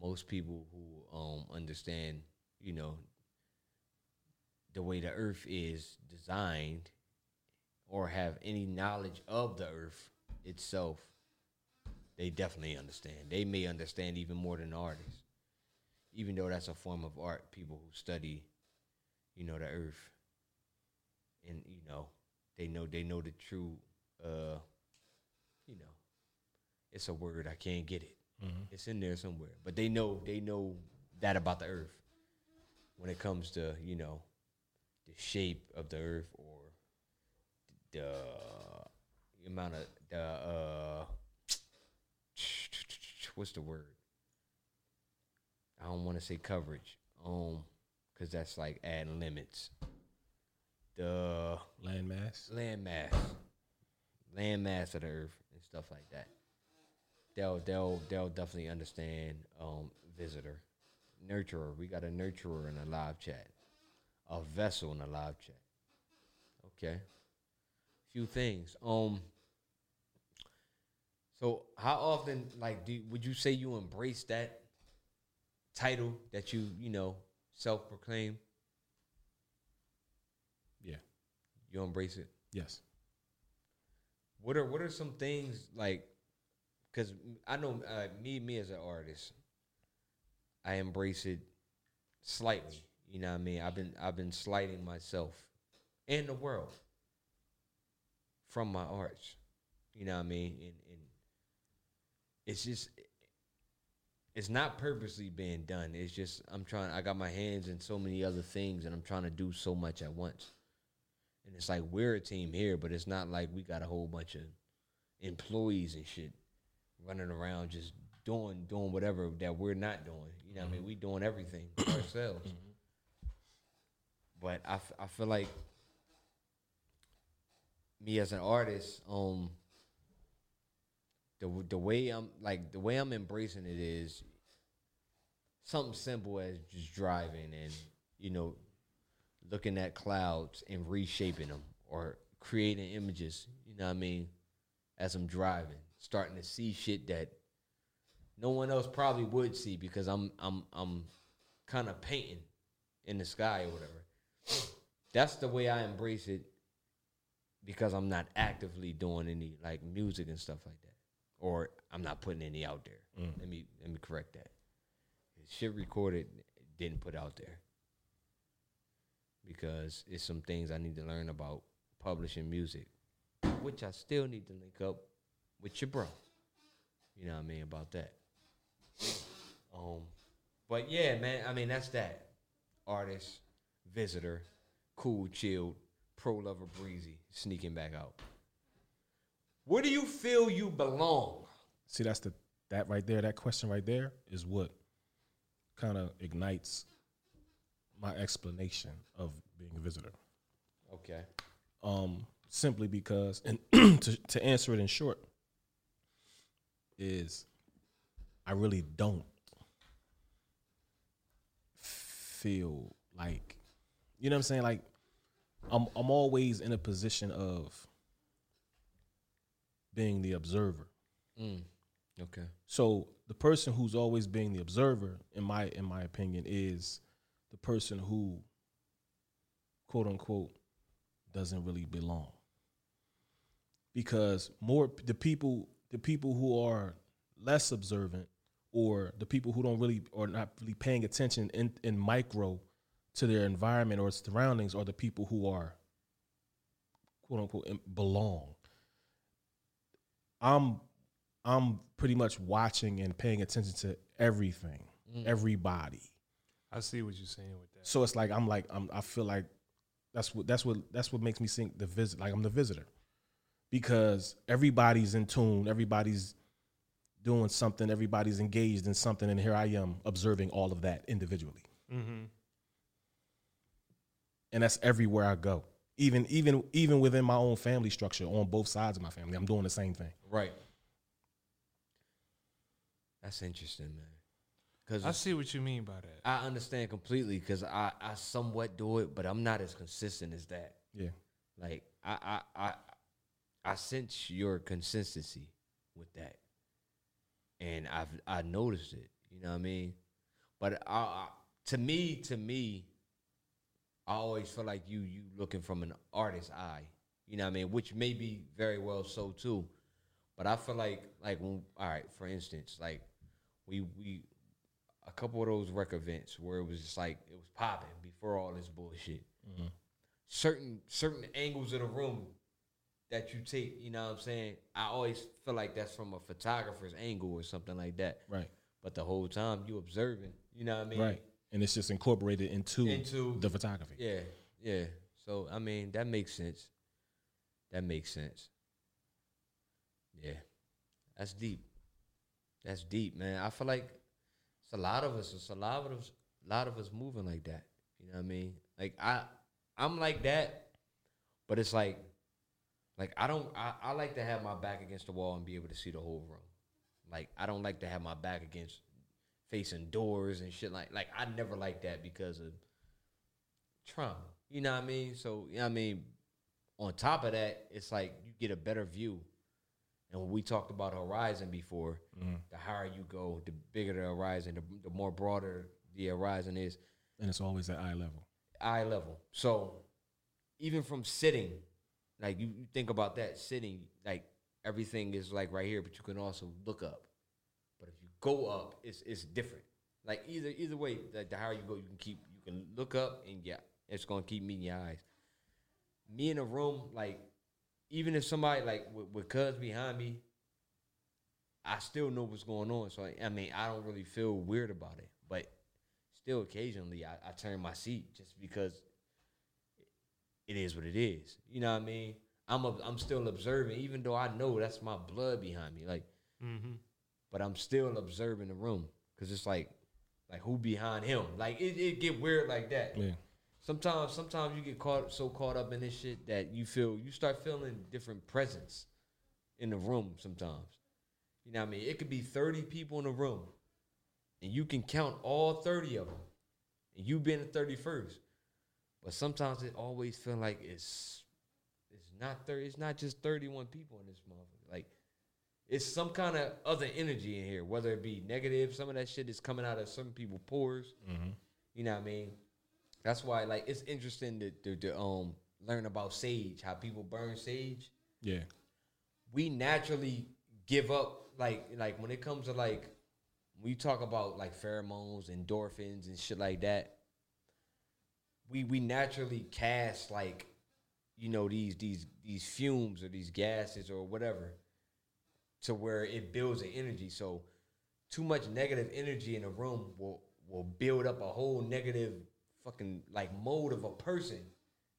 Most people who um understand, you know, the way the earth is designed, or have any knowledge of the earth itself, they definitely understand. They may understand even more than artists, even though that's a form of art. People who study, you know, the earth, and you know, they know they know the true. Uh, you know, it's a word I can't get it. It's in there somewhere, but they know they know that about the earth when it comes to you know the shape of the earth or the amount of the uh what's the word? I don't want to say coverage, um, because that's like adding limits. The
Landmass.
land mass, land mass of the earth and stuff like that. They'll they'll they'll definitely understand um visitor, nurturer. We got a nurturer in a live chat, a vessel in a live chat. Okay, few things. Um. So how often, like, do would you say you embrace that title that you you know self proclaim?
Yeah.
You embrace it.
Yes.
What are what are some things like? Because I know uh, me me as an artist, I embrace it slightly. You know what I mean? I've been I've been slighting myself and the world from my arts. You know what I mean? And, and it's just it's not purposely being done. It's just I'm trying. I got my hands in so many other things, and I'm trying to do so much at once. And it's like we're a team here, but it's not like we got a whole bunch of employees and shit running around just doing doing whatever that we're not doing. You know what I mean? We doing everything ourselves. But I, f- I feel like me as an artist, um, the the way I'm like the way I'm embracing it is something simple as just driving and you know looking at clouds and reshaping them or creating images. You know what I mean? As I'm driving, starting to see shit that no one else probably would see because I'm I'm I'm kind of painting in the sky or whatever. That's the way I embrace it because I'm not actively doing any like music and stuff like that, or I'm not putting any out there. Let me let me correct that. Shit recorded didn't put out there because it's some things I need to learn about publishing music, which I still need to link up with your bro. You know what I mean about that. Um, but yeah, man. I mean that's that. Artist, visitor, cool, chilled, pro lover, breezy, sneaking back out. Where do you feel you belong?
See, that's the that right there. That question right there is what kind of ignites my explanation of being a visitor.
Okay.
Um, simply because, and to to answer it in short, is I really don't feel like you know what I'm saying. Like I'm I'm always in a position of being the observer.
Mm. Okay.
So the person who's always being the observer, in my in my opinion, is the person who, quote unquote, doesn't really belong. Because more the people the people who are less observant or the people who don't really or not really paying attention in, in micro to their environment or surroundings are the people who are quote unquote belong. I'm I'm pretty much watching and paying attention to everything,
Mm.
everybody.
I see what you're saying with that.
So it's like I'm like I'm I feel like that's what that's what that's what makes me think the visit like I'm the visitor. Because everybody's in tune, everybody's doing something, everybody's engaged in something, and here I am observing all of that individually.
Mm-hmm.
And that's everywhere I go. Even even even within my own family structure, on both sides of my family, I'm doing the same thing.
Right. That's interesting, man. Because
I see what you mean by that.
I understand completely because I, I somewhat do it, but I'm not as consistent as that.
Yeah.
Like I I I, I sense your consistency with that, and I've I noticed it. You know what I mean? But I, I, to me, to me, I always feel like you you looking from an artist's eye. You know what I mean? Which may be very well so too. But I feel like like when all right, for instance, like we we a couple of those rec events where it was just like it was popping before all this bullshit. Mm-hmm. Certain certain angles of the room that you take, you know what I'm saying? I always feel like that's from a photographer's angle or something like that.
Right.
But the whole time you observing, you know what I mean?
Right. And it's just incorporated into,
Into-
the photography.
Yeah, yeah. So I mean that makes sense. That makes sense. Yeah, that's deep. That's deep, man. I feel like it's a lot of us. It's a lot of us. A lot of us moving like that. You know what I mean? Like I, I'm like that, but it's like, like I don't. I, I like to have my back against the wall and be able to see the whole room. Like I don't like to have my back against facing doors and shit like like I never like that because of trauma. You know what I mean? So you know what I mean. On top of that, it's like you get a better view. And when we talked about horizon before, mm-hmm. the higher you go, the bigger the horizon, the, the more broader the horizon is,
And it's always at eye level.
eye level. So even from sitting, like you, you think about that sitting, like everything is like right here, but you can also look up. Go up, it's it's different. Like either either way, like the higher you go, you can keep you can look up and yeah, it's gonna keep meeting your eyes. Me in a room, like even if somebody like with, with cuz behind me, I still know what's going on. So I mean, I don't really feel weird about it, but still occasionally I, I turn my seat just because it is what it is. You know what I mean? I'm a, I'm still observing, even though I know that's my blood behind me. Like,
Mm-hmm.
But I'm still observing the room because it's like, like who behind him? Like it, it get weird like that.
Yeah.
Sometimes, sometimes you get caught so caught up in this shit that you feel you start feeling different presence in the room. Sometimes, You know what I mean? It could be 30 people in a room, and you can count all 30 of them, and you being the 31st. But sometimes it always feel like it's it's not 30, it's not just 31 people in this motherfucker. It's some kind of other energy in here, whether it be negative, some of that shit is coming out of some people pores. You know what I mean? That's why like it's interesting to, to, to um learn about sage, how people burn sage
Yeah.
we naturally give up like like when it comes to like we talk about like pheromones endorphins and shit like that we we naturally cast like you know these these these fumes or these gases or whatever to where it builds an energy so too much negative energy in a room will will build up a whole negative fucking like mode of a person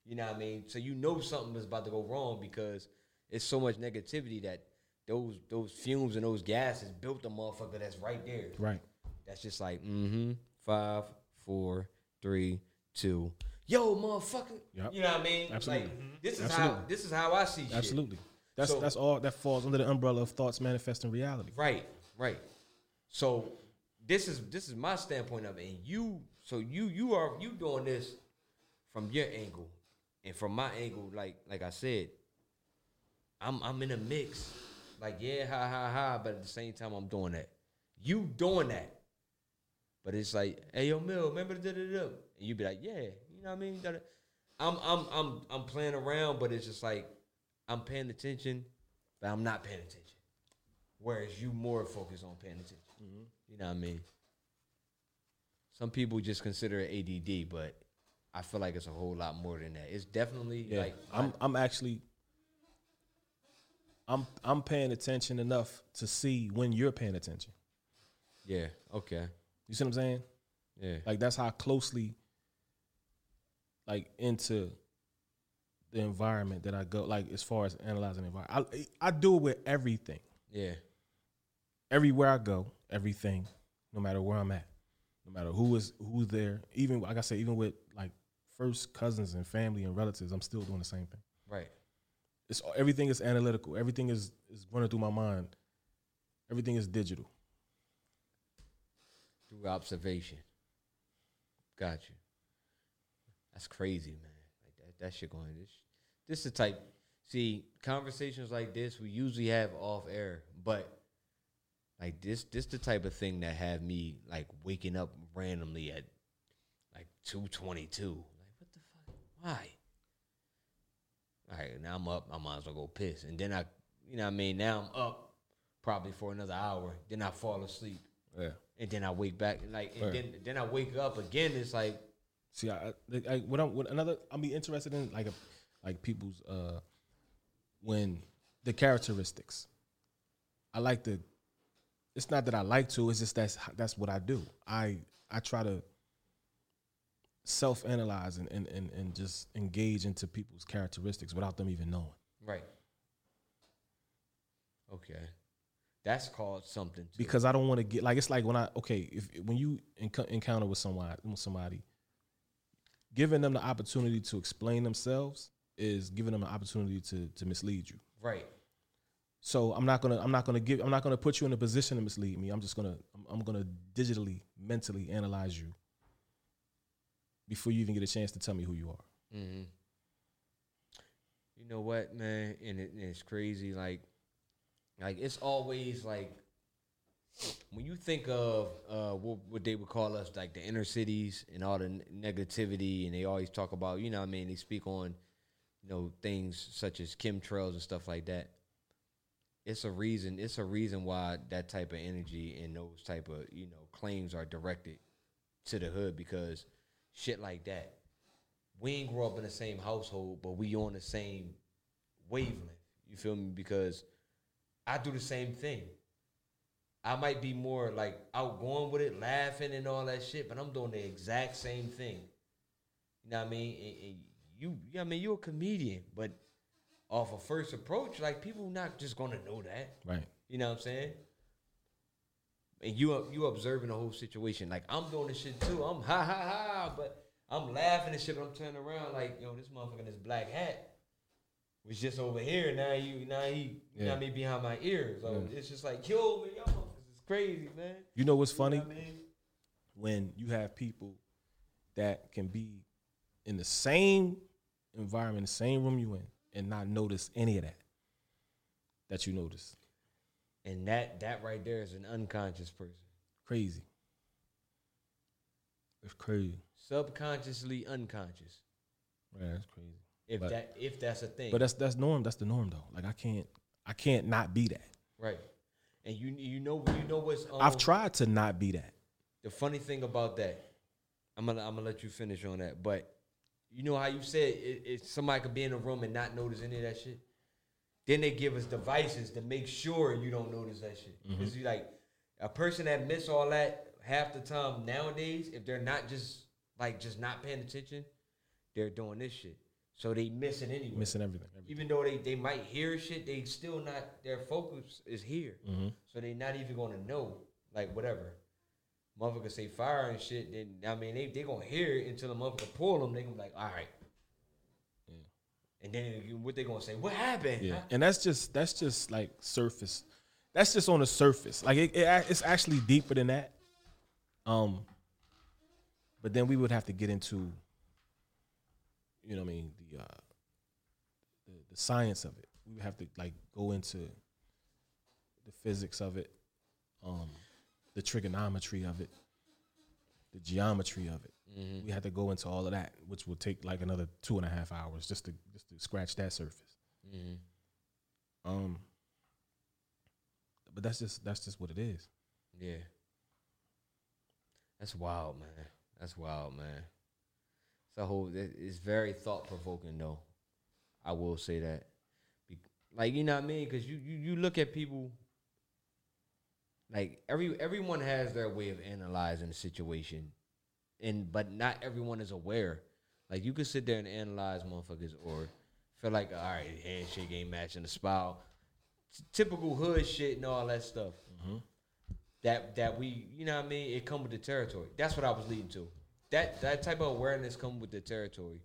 you know what I mean? So you know something is about to go wrong because it's so much negativity that those those fumes and those gases built the motherfucker that's right there.
Right.
That's just like, mm-hmm. Five, four, three, two. Yo, motherfucker.
Yep.
You know what I mean?
Absolutely.
Like, this is how this is how I see shit.
Absolutely. That's
So-
that's all that falls under the umbrella of thoughts manifesting reality.
Right, right. So this is this is my standpoint of it. And you so you you are you doing this from your angle. And from my angle, like like I said, I'm I'm in a mix. Like, yeah, ha ha ha, but at the same time I'm doing that. You doing that. But it's like, hey yo, Mill, remember da da da. And you'd be like, yeah, you know what I mean? Da-da. I'm I'm I'm I'm playing around, but it's just like I'm paying attention, but I'm not paying attention. Whereas you more focus on paying attention. Mm-hmm. You know what I mean? Some people just consider it ADD, but I feel like it's a whole lot more than that. It's definitely
Yeah.
like
I'm I'm actually I'm I'm paying attention enough to see when you're paying attention.
yeah, okay,
You see what I'm saying?
yeah,
Like that's how closely like into the environment that I go like as far as analyzing the environment. I I do it with everything.
yeah,
Everywhere I go, everything, no matter where I'm at, no matter who is who's there, even like I say, even with like first cousins and family and relatives, I'm still doing the same thing.
right,
It's everything is analytical. Everything is is running through my mind. Everything is digital.
through observation. Got you. That's crazy, man. Like that, that shit going. This, this is the type. See, conversations like this we usually have off air, but like this, this the type of thing that have me like waking up randomly at like two twenty two. Like what the fuck? Why? All right, now I'm up. I might as well go piss, and then I, you know, what I mean, now I'm up probably for another hour. Then I fall asleep
Yeah.
and then I wake back like and then then I wake up again. It's like
See, I, I, I what I'm what another I'm be interested in like a, like people's uh when the characteristics. I like to. It's not that I like to. It's just that's that's what I do. I I try to self analyze and, and and and just engage into people's characteristics without them even knowing.
right. Okay, that's called something. Too.
because I don't want to get like it's like when I okay if when you enc- encounter with someone with somebody, giving them the opportunity to explain themselves is giving them an opportunity to to mislead you.
right,
So I'm not gonna I'm not gonna give I'm not gonna put you in a position to mislead me. I'm just gonna I'm, I'm gonna digitally mentally analyze you before you even get a chance to tell me who you are.
mm-hmm. you know what, man, and, it, and it's crazy. Like, like it's always like when you think of uh, what, what they would call us like the inner cities and all the negativity, and they always talk about, you know, what I mean, they speak on, you know, things such as chemtrails and stuff like that. It's a reason. It's a reason why that type of energy and those type of you know claims are directed to the hood because shit like that. We ain't grow up in the same household, but we on the same wavelength. You feel me? Because I do the same thing. I might be more like outgoing with it, laughing and all that shit, but I'm doing the exact same thing. You know what I mean? And, and you, I mean, you're a comedian, but off a first approach, like people not just gonna know that.
Right.
You know what I'm saying? And you you observing the whole situation. Like I'm doing this shit too. I'm ha ha ha, but I'm laughing and shit. But I'm turning around like, yo, this motherfucker in this black hat. was just over here. Now you, now he, you know what I
Yeah.
mean, behind my ear. So
Yeah.
it's just like, yo, man, y'all is crazy, man.
You know what's funny?
You know what I mean?
When you have people that can be in the same environment, the same room you in, and not notice any of that that you notice.
And that that right there is an unconscious person.
Crazy. It's crazy.
Subconsciously unconscious.
Right, that's crazy.
If
But-
that if that's a thing.
But that's that's norm. That's the norm though. Like I can't I can't not be that.
right. And you you know you know what's um,
I've tried to not be that.
the funny thing about that, I'm gonna I'm gonna let you finish on that. But you know how you said it, it, somebody could be in a room and not notice any of that shit. Then they give us devices to make sure you don't notice that shit. Because you like a person that miss all that half the time nowadays, if they're not just like just not paying attention, they're doing this shit. So they missing anyway.
Missing everything. everything.
Even though they, they might hear shit, they still not their focus is here.
Mhm.
So they're not even gonna know, like whatever. Motherfucker say fire and shit, then I mean they they gonna hear it until the motherfucker pull them, they gonna be like, all right. And then what they gonna say? What happened?
Yeah, and that's just that's just like surface. That's just on the surface. Like it, it, it's actually deeper than that. Um, but then we would have to get into, you know, what I mean, the uh, the, the science of it. We would have to like go into the physics of it, um, the trigonometry of it, the geometry of it. We had to go into all of that, which will take like another two and a half hours just to just to scratch that surface.
Mhm.
Um, but that's just that's just what it is.
Yeah. That's wild, man. That's wild, man. It's a whole. It's very thought provoking, though. I will say that. Be- Like you know what I mean? Because you, you you look at people. Like every everyone has their way of analyzing the situation, and but not everyone is aware. Like you could sit there and analyze motherfuckers, or feel like all right, handshake ain't matching the spout, typical hood shit and all that stuff mm-hmm. that that we you know what I mean it come with the territory. That's what I was leading to. That that type of awareness come with the territory,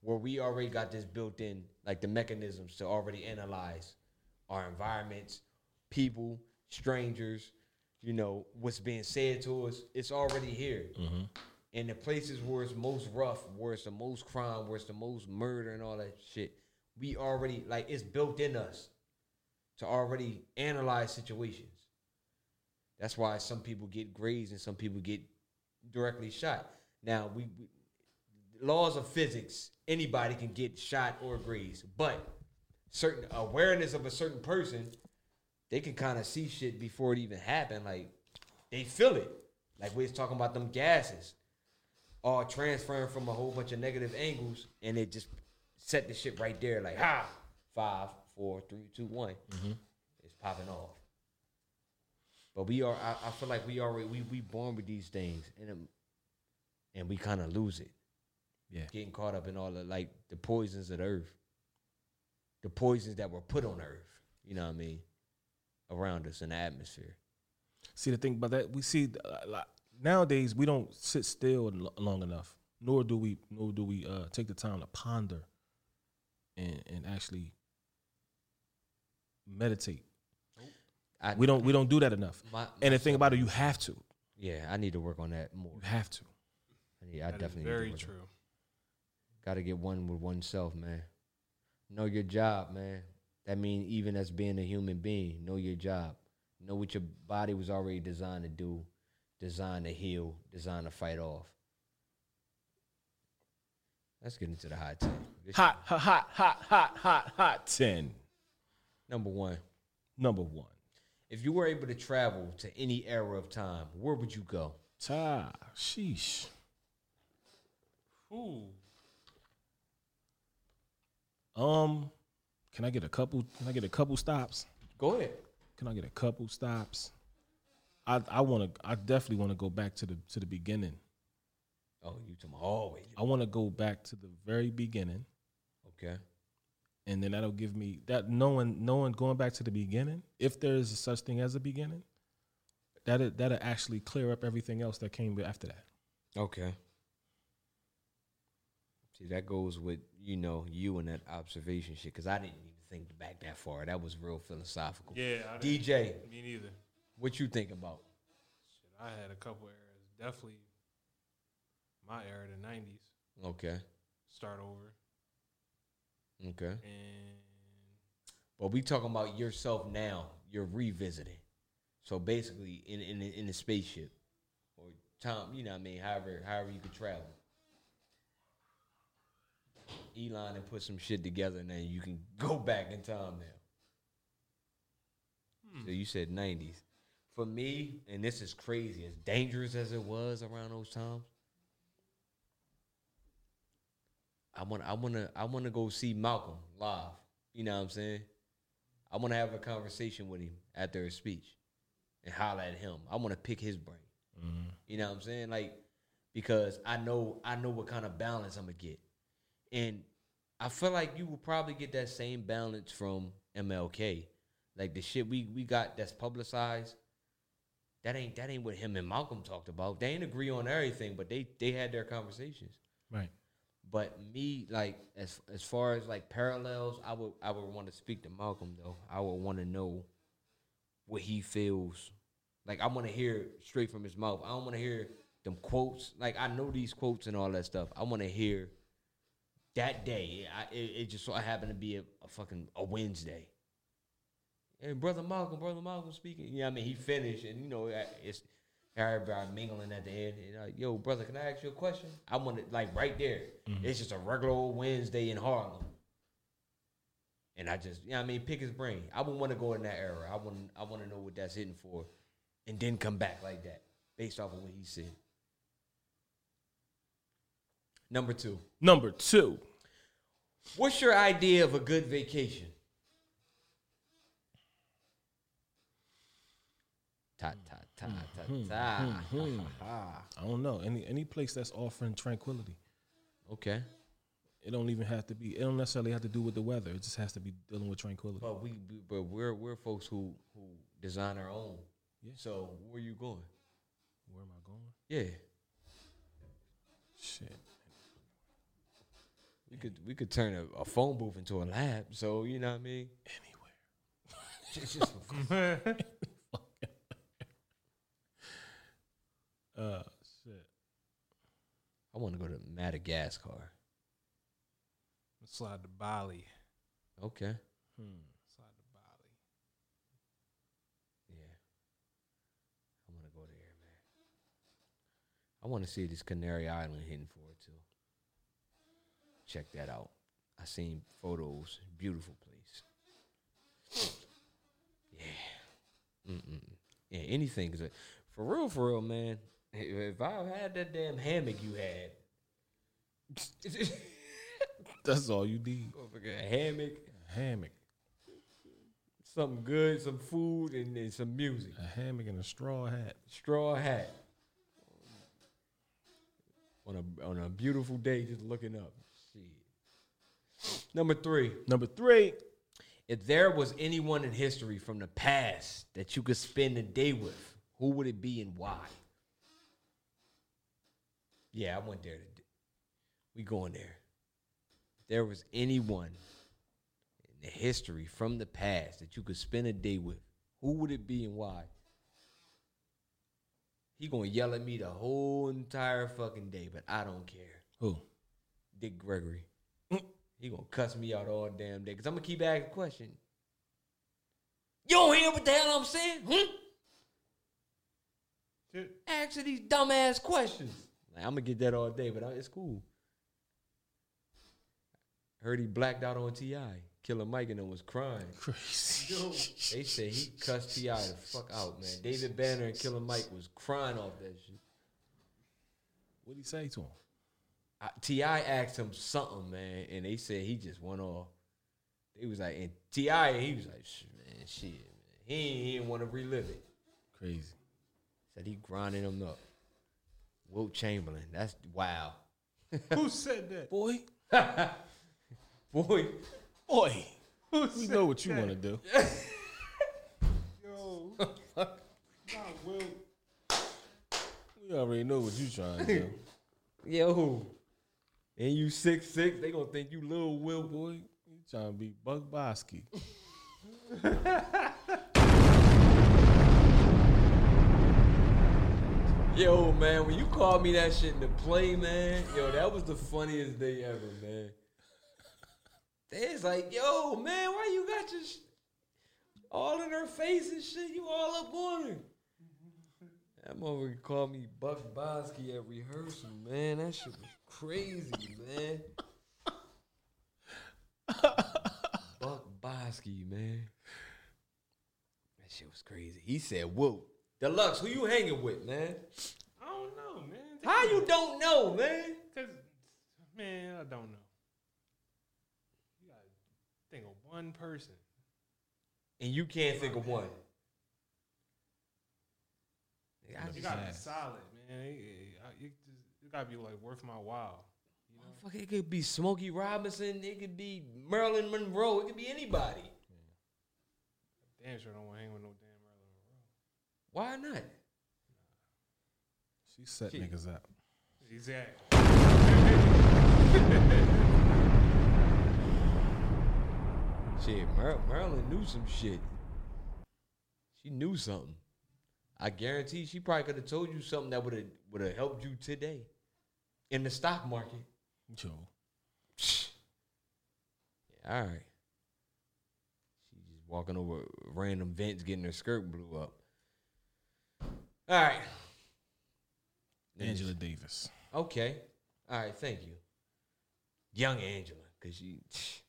where we already got this built in, like the mechanisms to already analyze our environments, people, strangers, you know what's being said to us. It's already here. Mm-hmm. And the places where it's most rough, where it's the most crime, where it's the most murder and all that shit, we already like it's built in us to already analyze situations. That's why some people get grazed and some people get directly shot. Now we, we laws of physics, anybody can get shot or grazed, but certain awareness of a certain person, they can kind of see shit before it even happened. Like they feel it. Like we was talking about them gases, all transferring from a whole bunch of negative angles, and it just set the shit right there. Like ha, five, four, three, two, one. Mm-hmm. It's popping off. But we are. I, I feel like we already we we born with these things, and it, and we kind of lose it.
Yeah.
getting caught up in all the like the poisons of the earth, the poisons that were put on earth. You know what I mean? Around us in the atmosphere.
See the thing about that, we see uh, like, nowadays we don't sit still long enough, nor do we nor do we uh, take the time to ponder and and actually meditate.
I,
We don't we don't do that enough.
My-
and the thing about it, you have to.
Yeah, I need to work on that more.
You have to.
I, need, I
That is
definitely
very
need to work
true.
Got to get one with oneself, man. Know your job, man. That means even as being a human being, know your job. Know what your body was already designed to do, designed to heal, designed to fight off. Let's get into the hot ten. This
Hot, hot, hot, hot, hot, hot, hot. Ten.
number one.
Number one.
If you were able to travel to any era of time, where would you go?
Ta. Sheesh.
Ooh.
Um, can I get a couple? Can I get a couple stops?
Go ahead.
Can I get a couple stops? I I want to. I definitely want to go back to the to the beginning.
Oh, you to my always.
I want to go back to the very beginning,
Okay.
and then that'll give me that knowing knowing going back to the beginning. If there is such thing as a beginning, that that'll actually clear up everything else that came after that.
Okay. See, that goes with you know you and that observation shit. Because I didn't even think back that far. That was real philosophical.
Yeah, I
DJ,
Me neither.
what you think about?
Shit, I had a couple eras. Definitely my era, the '90s.
Okay,
Start over,
okay.
and
But we talking about yourself now. You're revisiting. So basically, in in in the spaceship or time, you know what I mean. However, however you could travel. Elon and put some shit together, and then you can go back in time now. So hmm. you said '90s. For me, and this is crazy, as dangerous as it was around those times. I want, I want to, I want to go see Malcolm live. You know what I'm saying? I want to have a conversation with him after his speech, and holler at him. I want to pick his brain. Mm-hmm. You know what I'm saying? Like because I know I know what kind of balance I'm gonna get, and I feel like you will probably get that same balance from MLK. Like the shit we we got that's publicized. That ain't that ain't what him and Malcolm talked about. They ain't agree on everything, but they they had their conversations.
Right.
But me, like as as far as like parallels, I would I would want to speak to Malcolm though. I would want to know what he feels. Like I want to hear straight from his mouth. I don't want to hear them quotes. Like I know these quotes and all that stuff. I want to hear that day. I, it, it just so happened to be a, a fucking a Wednesday. And brother Malcolm, brother Malcolm speaking. Yeah, I mean he finished, and you know it's everybody mingling at the end. And like, yo, brother, can I ask you a question? I want it like right there. Mm-hmm. It's just a regular old Wednesday in Harlem. And I just, you know I mean, pick his brain. I would want to go in that era. I want, I want to know what that's hitting for, and then come back like that, based off of what he said. Number two,
Number two.
what's your idea of a good vacation? Ta ta ta hmm, ta hmm, ta.
Hmm, I don't know. Any any place that's offering tranquility.
Okay,
It don't even have to be. It don't necessarily have to do with the weather. It just has to be dealing with tranquility.
but we, we but we're we're folks who who design our own.
Yeah.
So where you going?
Where am I going?
Yeah,
Shit.
We could we could turn a, a phone booth into a lab. So you know what I mean.
Anywhere.
It's just
Uh, shit.
I want to go to Madagascar.
let's slide to Bali.
Okay.
Slide to Bali.
Yeah. I want to go there, man. I want to see this Canary Island hitting for it too. Check that out. I seen photos. Beautiful place. Yeah. Mm-mm. Yeah, anything. 'cause, for real, for real, man. If if I had that damn hammock you had,
That's all you need.
a hammock,
A hammock.
something good, some food, and, and some music.
A hammock and a straw hat.
straw hat on a on a beautiful day, just looking up. Number three,
Number three.
if there was anyone in history from the past that you could spend a day with, who would it be and why? Yeah, I went there. Today. We going there. If there was anyone in the history from the past that you could spend a day with, who would it be and why? He gonna yell at me the whole entire fucking day, but I don't care.
Who?
Dick Gregory. He gonna cuss me out all damn day because I'm gonna keep asking questions. You don't hear what the hell I'm saying? Hmm? Answer these dumbass questions. Like, I'm gonna get that all day, but I- it's cool. Heard he blacked out on Ti. Killer Mike and them was crying.
Crazy.
They said he cussed T.I. the fuck out, man. David Banner and Killer Mike was crying off that shit.
What'd he say to him?
I, T.I. asked him something, man, and they said he just went off. They was like, and T.I., he was like, man, shit, man. He ain't, he didn't want to relive it.
Crazy.
Said he grinding him up. Wilt Chamberlain, that's wow.
Who said that?
Boy.
Boy,
Boy. We know what you want to do.
Yo, not Will.
We already know what you trying to do.
yo, and you six six, they gonna think you little Will.
Boy, you trying to be Buck Bosky.
Yo, man, when you called me that shit in the play, man, yo, that was the funniest day ever, man. It's like, yo, man, why you got your sh- all in her face and shit? You all up on her. That motherfucker called me Buck Bosky at rehearsal, man. That shit was crazy, man. Buck Bosky, man. That shit was crazy. He said, whoa. Deluxe, who you hanging with, man?
I don't know, man.
How you don't know, man?
Cause, man, I don't know. You gotta think of one person.
And you can't think of one.
You gotta be solid, man. It, it- gotta be like worth my while. You know?
Fuck, it could be Smokey Robinson. It could be Marilyn Monroe. It could be anybody.
Damn sure don't want to hang with no damn Marilyn Monroe.
Why not?
She set
Shit.
niggas up.
Exactly.
Shit, Mar- Marilyn knew some shit. She knew something. I guarantee she probably could have told you something that would have would have helped you today in the stock market.
Yo.
Yeah, all right. She's just walking over random vents, getting her skirt blew up. All right.
Angela Davis.
Okay. All right. Thank you, young Angela, because she.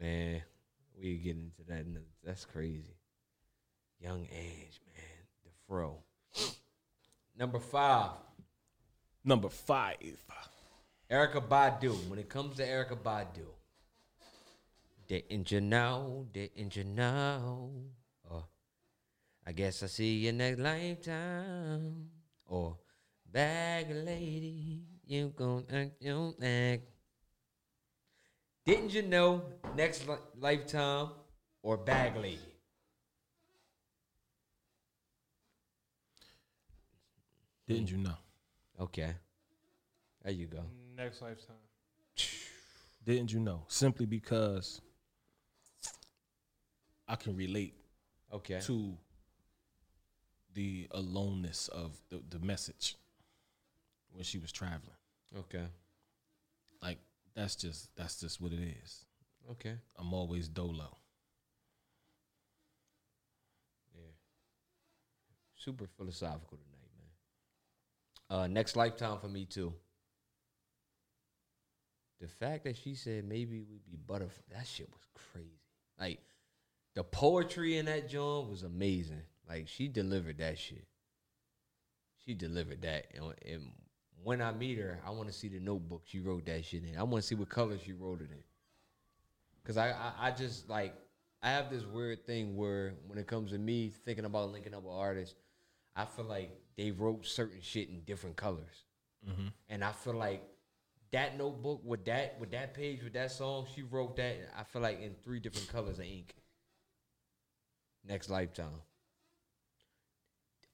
Man, we get into that. That's crazy. Young Ange, man, the fro. Number five,
Number five.
Erykah Badu. When it comes to Erykah Badu, didn't you know? Didn't you know? Or I guess I'll see you next lifetime. Or bag lady, you gon' act your act. Didn't you know? Next li- lifetime or bag lady.
Didn't you know?
Okay, there you go.
Next lifetime.
Didn't you know? Simply because I can relate
Okay.
to the aloneness of the, the message when she was traveling.
Okay.
Like that's just that's just what it is.
Okay.
I'm always dolo.
Yeah. Super philosophical tonight, man. Uh, next lifetime for me too. The fact that she said maybe we'd be butterfly, that shit was crazy. Like the poetry in that joint was amazing. Like she delivered that shit. She delivered that, and, and when I meet her, I want to see the notebook she wrote that shit in. I want to see what color she wrote it in. Cause I, I I just like I have this weird thing where when it comes to me thinking about linking up with artists, I feel like they wrote certain shit in different colors, mm-hmm. and I feel like that notebook with that with that page with that song she wrote that I feel like in three different colors of ink. Next lifetime.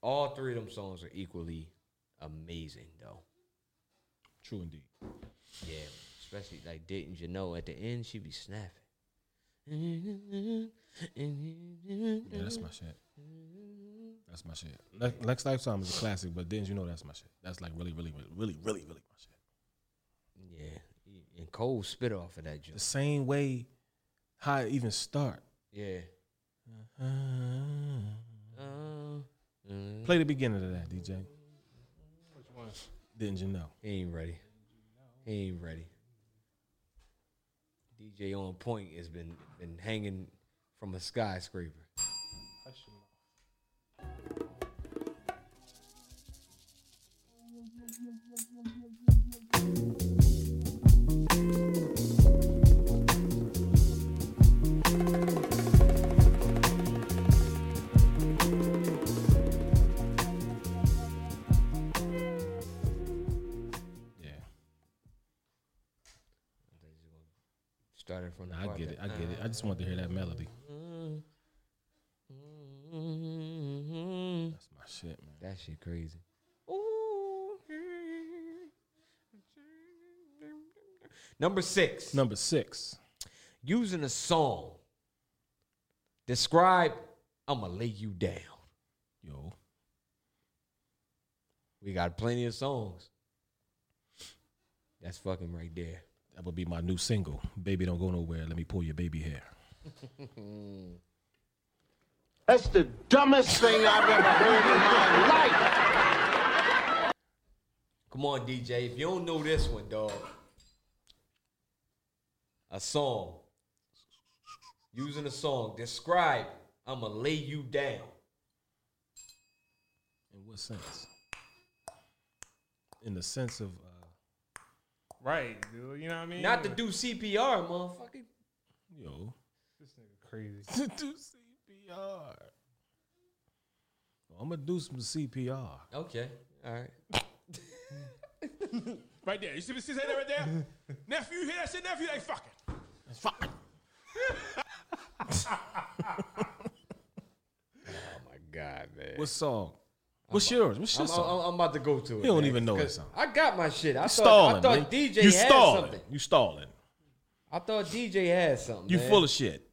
All three of them songs are equally amazing though.
True indeed.
Yeah, especially like didn't you know at the end she be snapping.
Yeah, that's my shit. That's my shit. Ne- Next lifetime is a classic, but didn't you know that's my shit? That's like really, really, really, really, really, really my shit.
Yeah, and Cole spit off of that
The same way how it even start.
Yeah.
Play the beginning of that, DJ.
Which one?
Didn't you know?
He ain't ready. He ain't ready. DJ on point has been been hanging from a skyscraper.
Hush your mouth.
Yeah.
Started from the
I get it. I get it. I just wanted to hear that melody. That's my shit, man.
That shit crazy. Number six.
Number six.
Using a song. Describe, I'ma lay you down.
Yo.
We got plenty of songs. That's fucking right there.
That would be my new single. Baby, don't go nowhere. Let me pull your baby hair.
That's the dumbest thing I've ever heard in my life.
Come on, DJ. If you don't know this one, dog. A song. Using a song. Describe, I'ma lay you down.
In what sense? In the sense of uh,
Right, dude. You know what I mean?
Not to do CPR, motherfucker.
yo
This nigga crazy.
to do CPR. I'm gonna do some CPR.
Okay. All right.
Right there. You see, me see that right there? nephew, you hear that shit, nephew? They fucking.
Fuck.
Oh my God, man.
What song? What's yours? What's your
I'm,
song?
I'm- I'm about to go to it.
You don't
man,
even know that
'cause
song.
I got my shit. I
You
thought,
stalling.
I thought
man.
DJ
you
had
stalling.
something.
You stalling.
I thought DJ had something.
You
man.
full of shit.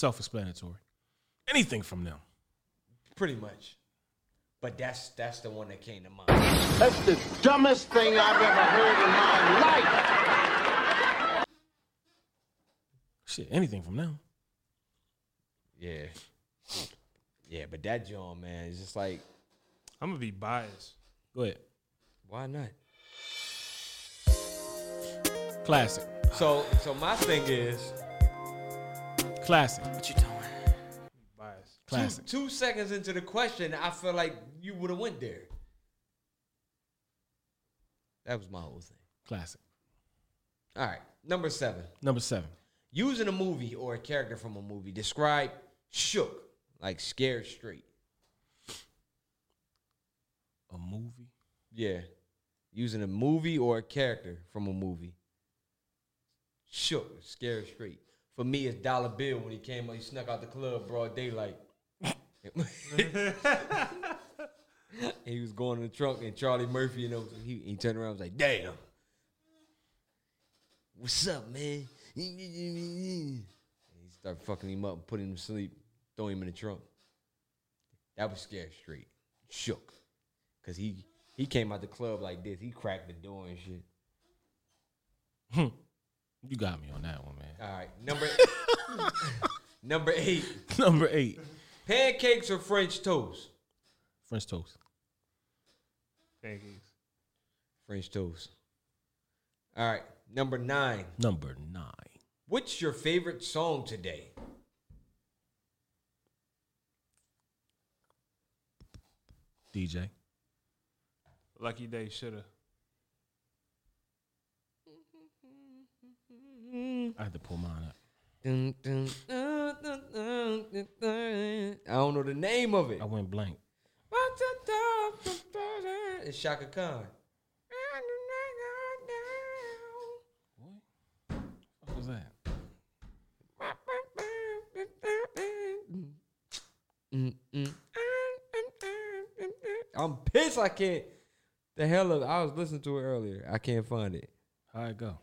Self-explanatory. Anything from them.
Pretty much. But that's that's the one that came to mind.
That's the dumbest thing I've ever heard in my life.
Shit, anything from them.
Yeah. Yeah, but that John, man, is just like,
I'm gonna be biased.
Go ahead.
why not?
Classic.
So so my thing is
Classic.
What you doing?
Biased.
two,
Classic.
two seconds into the question, I feel like you would have went there. That was my whole thing.
Classic.
All right. Number seven.
Number seven.
Using a movie or a character from a movie. Describe shook, like scared straight.
A movie.
Yeah. Using a movie or a character from a movie. Shook, scared straight. For me, it's Dollar Bill when he came up, he snuck out the club broad daylight. he was going in the trunk and Charlie Murphy, you know, he, he turned around and was like, damn. What's up, man? He started fucking him up, putting him to sleep, throwing him in the trunk. That was scared straight. Shook. Cause he he came out the club like this. He cracked the door and shit. Hmm.
You got me on that one, man.
All right, number number eight.
Number eight.
Pancakes or French toast?
French toast.
Pancakes.
French toast. All right, number nine.
Number nine.
What's your favorite song today?
DJ.
Lucky day shoulda. Mm-hmm.
I had to pull mine up.
Dun, dun, dun. I don't know the name of it.
I went blank.
It's Chaka Khan.
What was that?
I'm pissed. I can't. The hell of I was listening to it earlier. I can't find it.
How it go?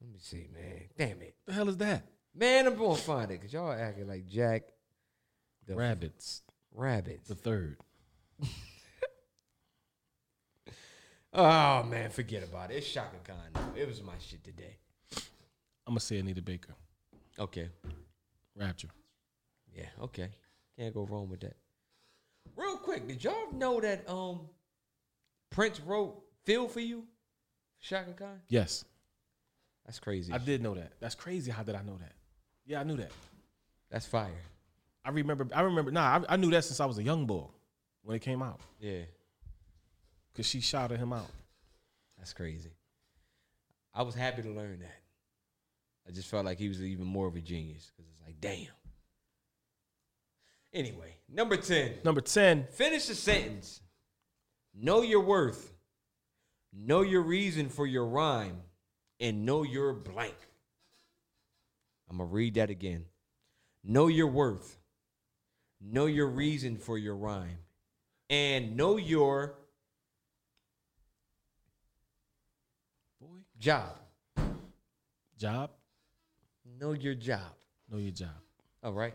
Let me see, man. Damn it,
The hell is that?
man. I'm gonna find it because y'all acting like Jack the
Rabbits.
Rabbits.
The third.
Oh man, forget about it. It's Chaka Khan. now. It was my shit today.
I'm gonna say Anita Baker.
Okay.
Rapture.
Yeah. Okay. Can't go wrong with that. Real quick, did y'all know that um Prince wrote "Feel for You"? Chaka Khan.
Yes.
That's crazy.
I did know that. That's crazy. How did I know that? Yeah, I knew that.
That's fire.
I remember. I remember. Nah, I, I knew that since I was a young boy when it came out.
Yeah.
because she shouted him out.
That's crazy. I was happy to learn that. I just felt like he was even more of a genius because it's like, damn. Anyway, number 10.
Number 10.
Finish the sentence. Know your worth. Know your reason for your rhyme. And know your blank. I'm going to read that again. Know your worth. Know your reason for your rhyme. And know your job.
Job.
Know your job.
Know your job.
All right.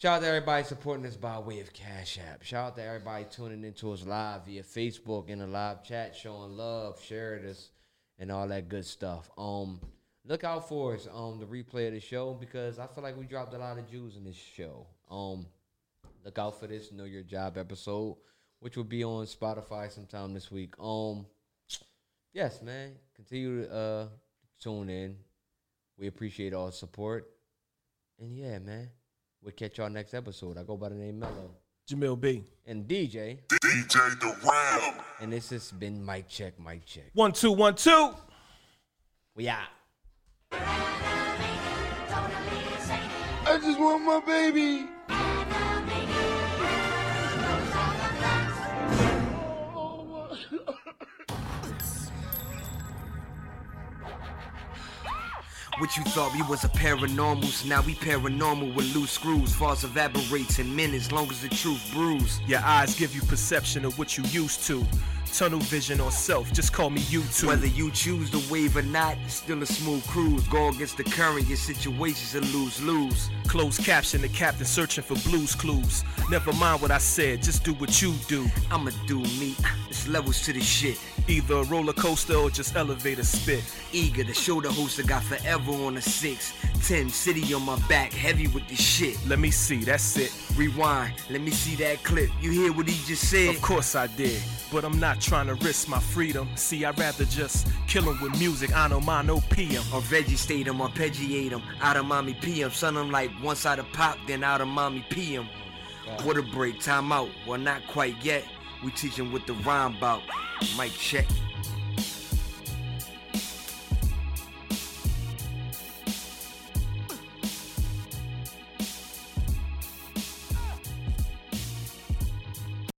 Shout out to everybody supporting us by way of Cash App. Shout out to everybody tuning into us live via Facebook in the live chat, showing love, sharing us, and all that good stuff. Um, look out for us on the replay of the show because I feel like we dropped a lot of jewels in this show. Um, look out for this Know Your Job episode, which will be on Spotify sometime this week. Um, yes, man, continue to uh, tune in. We appreciate all support, and yeah, man. We'll catch y'all next episode. I go by the name Mello.
Jamil B.
And DJ.
DJ The Ram.
And this has been Mic Check, Mic Check.
One, two, one, two.
We out.
I just want my baby.
What you thought we was a paranormals, now we paranormal with loose screws. False evaporates in minutes, long as the truth brews.
Your eyes give you perception of what you used to. Tunnel vision or self, just call me YouTube.
Whether you choose the wave or not, it's still a smooth cruise. Go against the current, your situation's a lose lose.
Closed caption, the captain searching for blues clues. Never mind what I said, just do what you do.
I'ma do me, it's levels to the shit.
Either a roller coaster or just elevator spit.
Eager to show the host I got forever on a six. Ten city on my back, heavy with the shit.
Let me see, that's it.
Rewind, let me see that clip. You hear what he just said?
Of course I did, but I'm not trying to risk my freedom. See, I'd rather just kill him with music, I know mine, no PM.
Or vegetate him, arpeggiate him. Out of mommy PM, son, I'm like once side of pop, then out of mommy PM. A break, time out. Well, not quite yet. We teach him what the rhyme about. Mic check.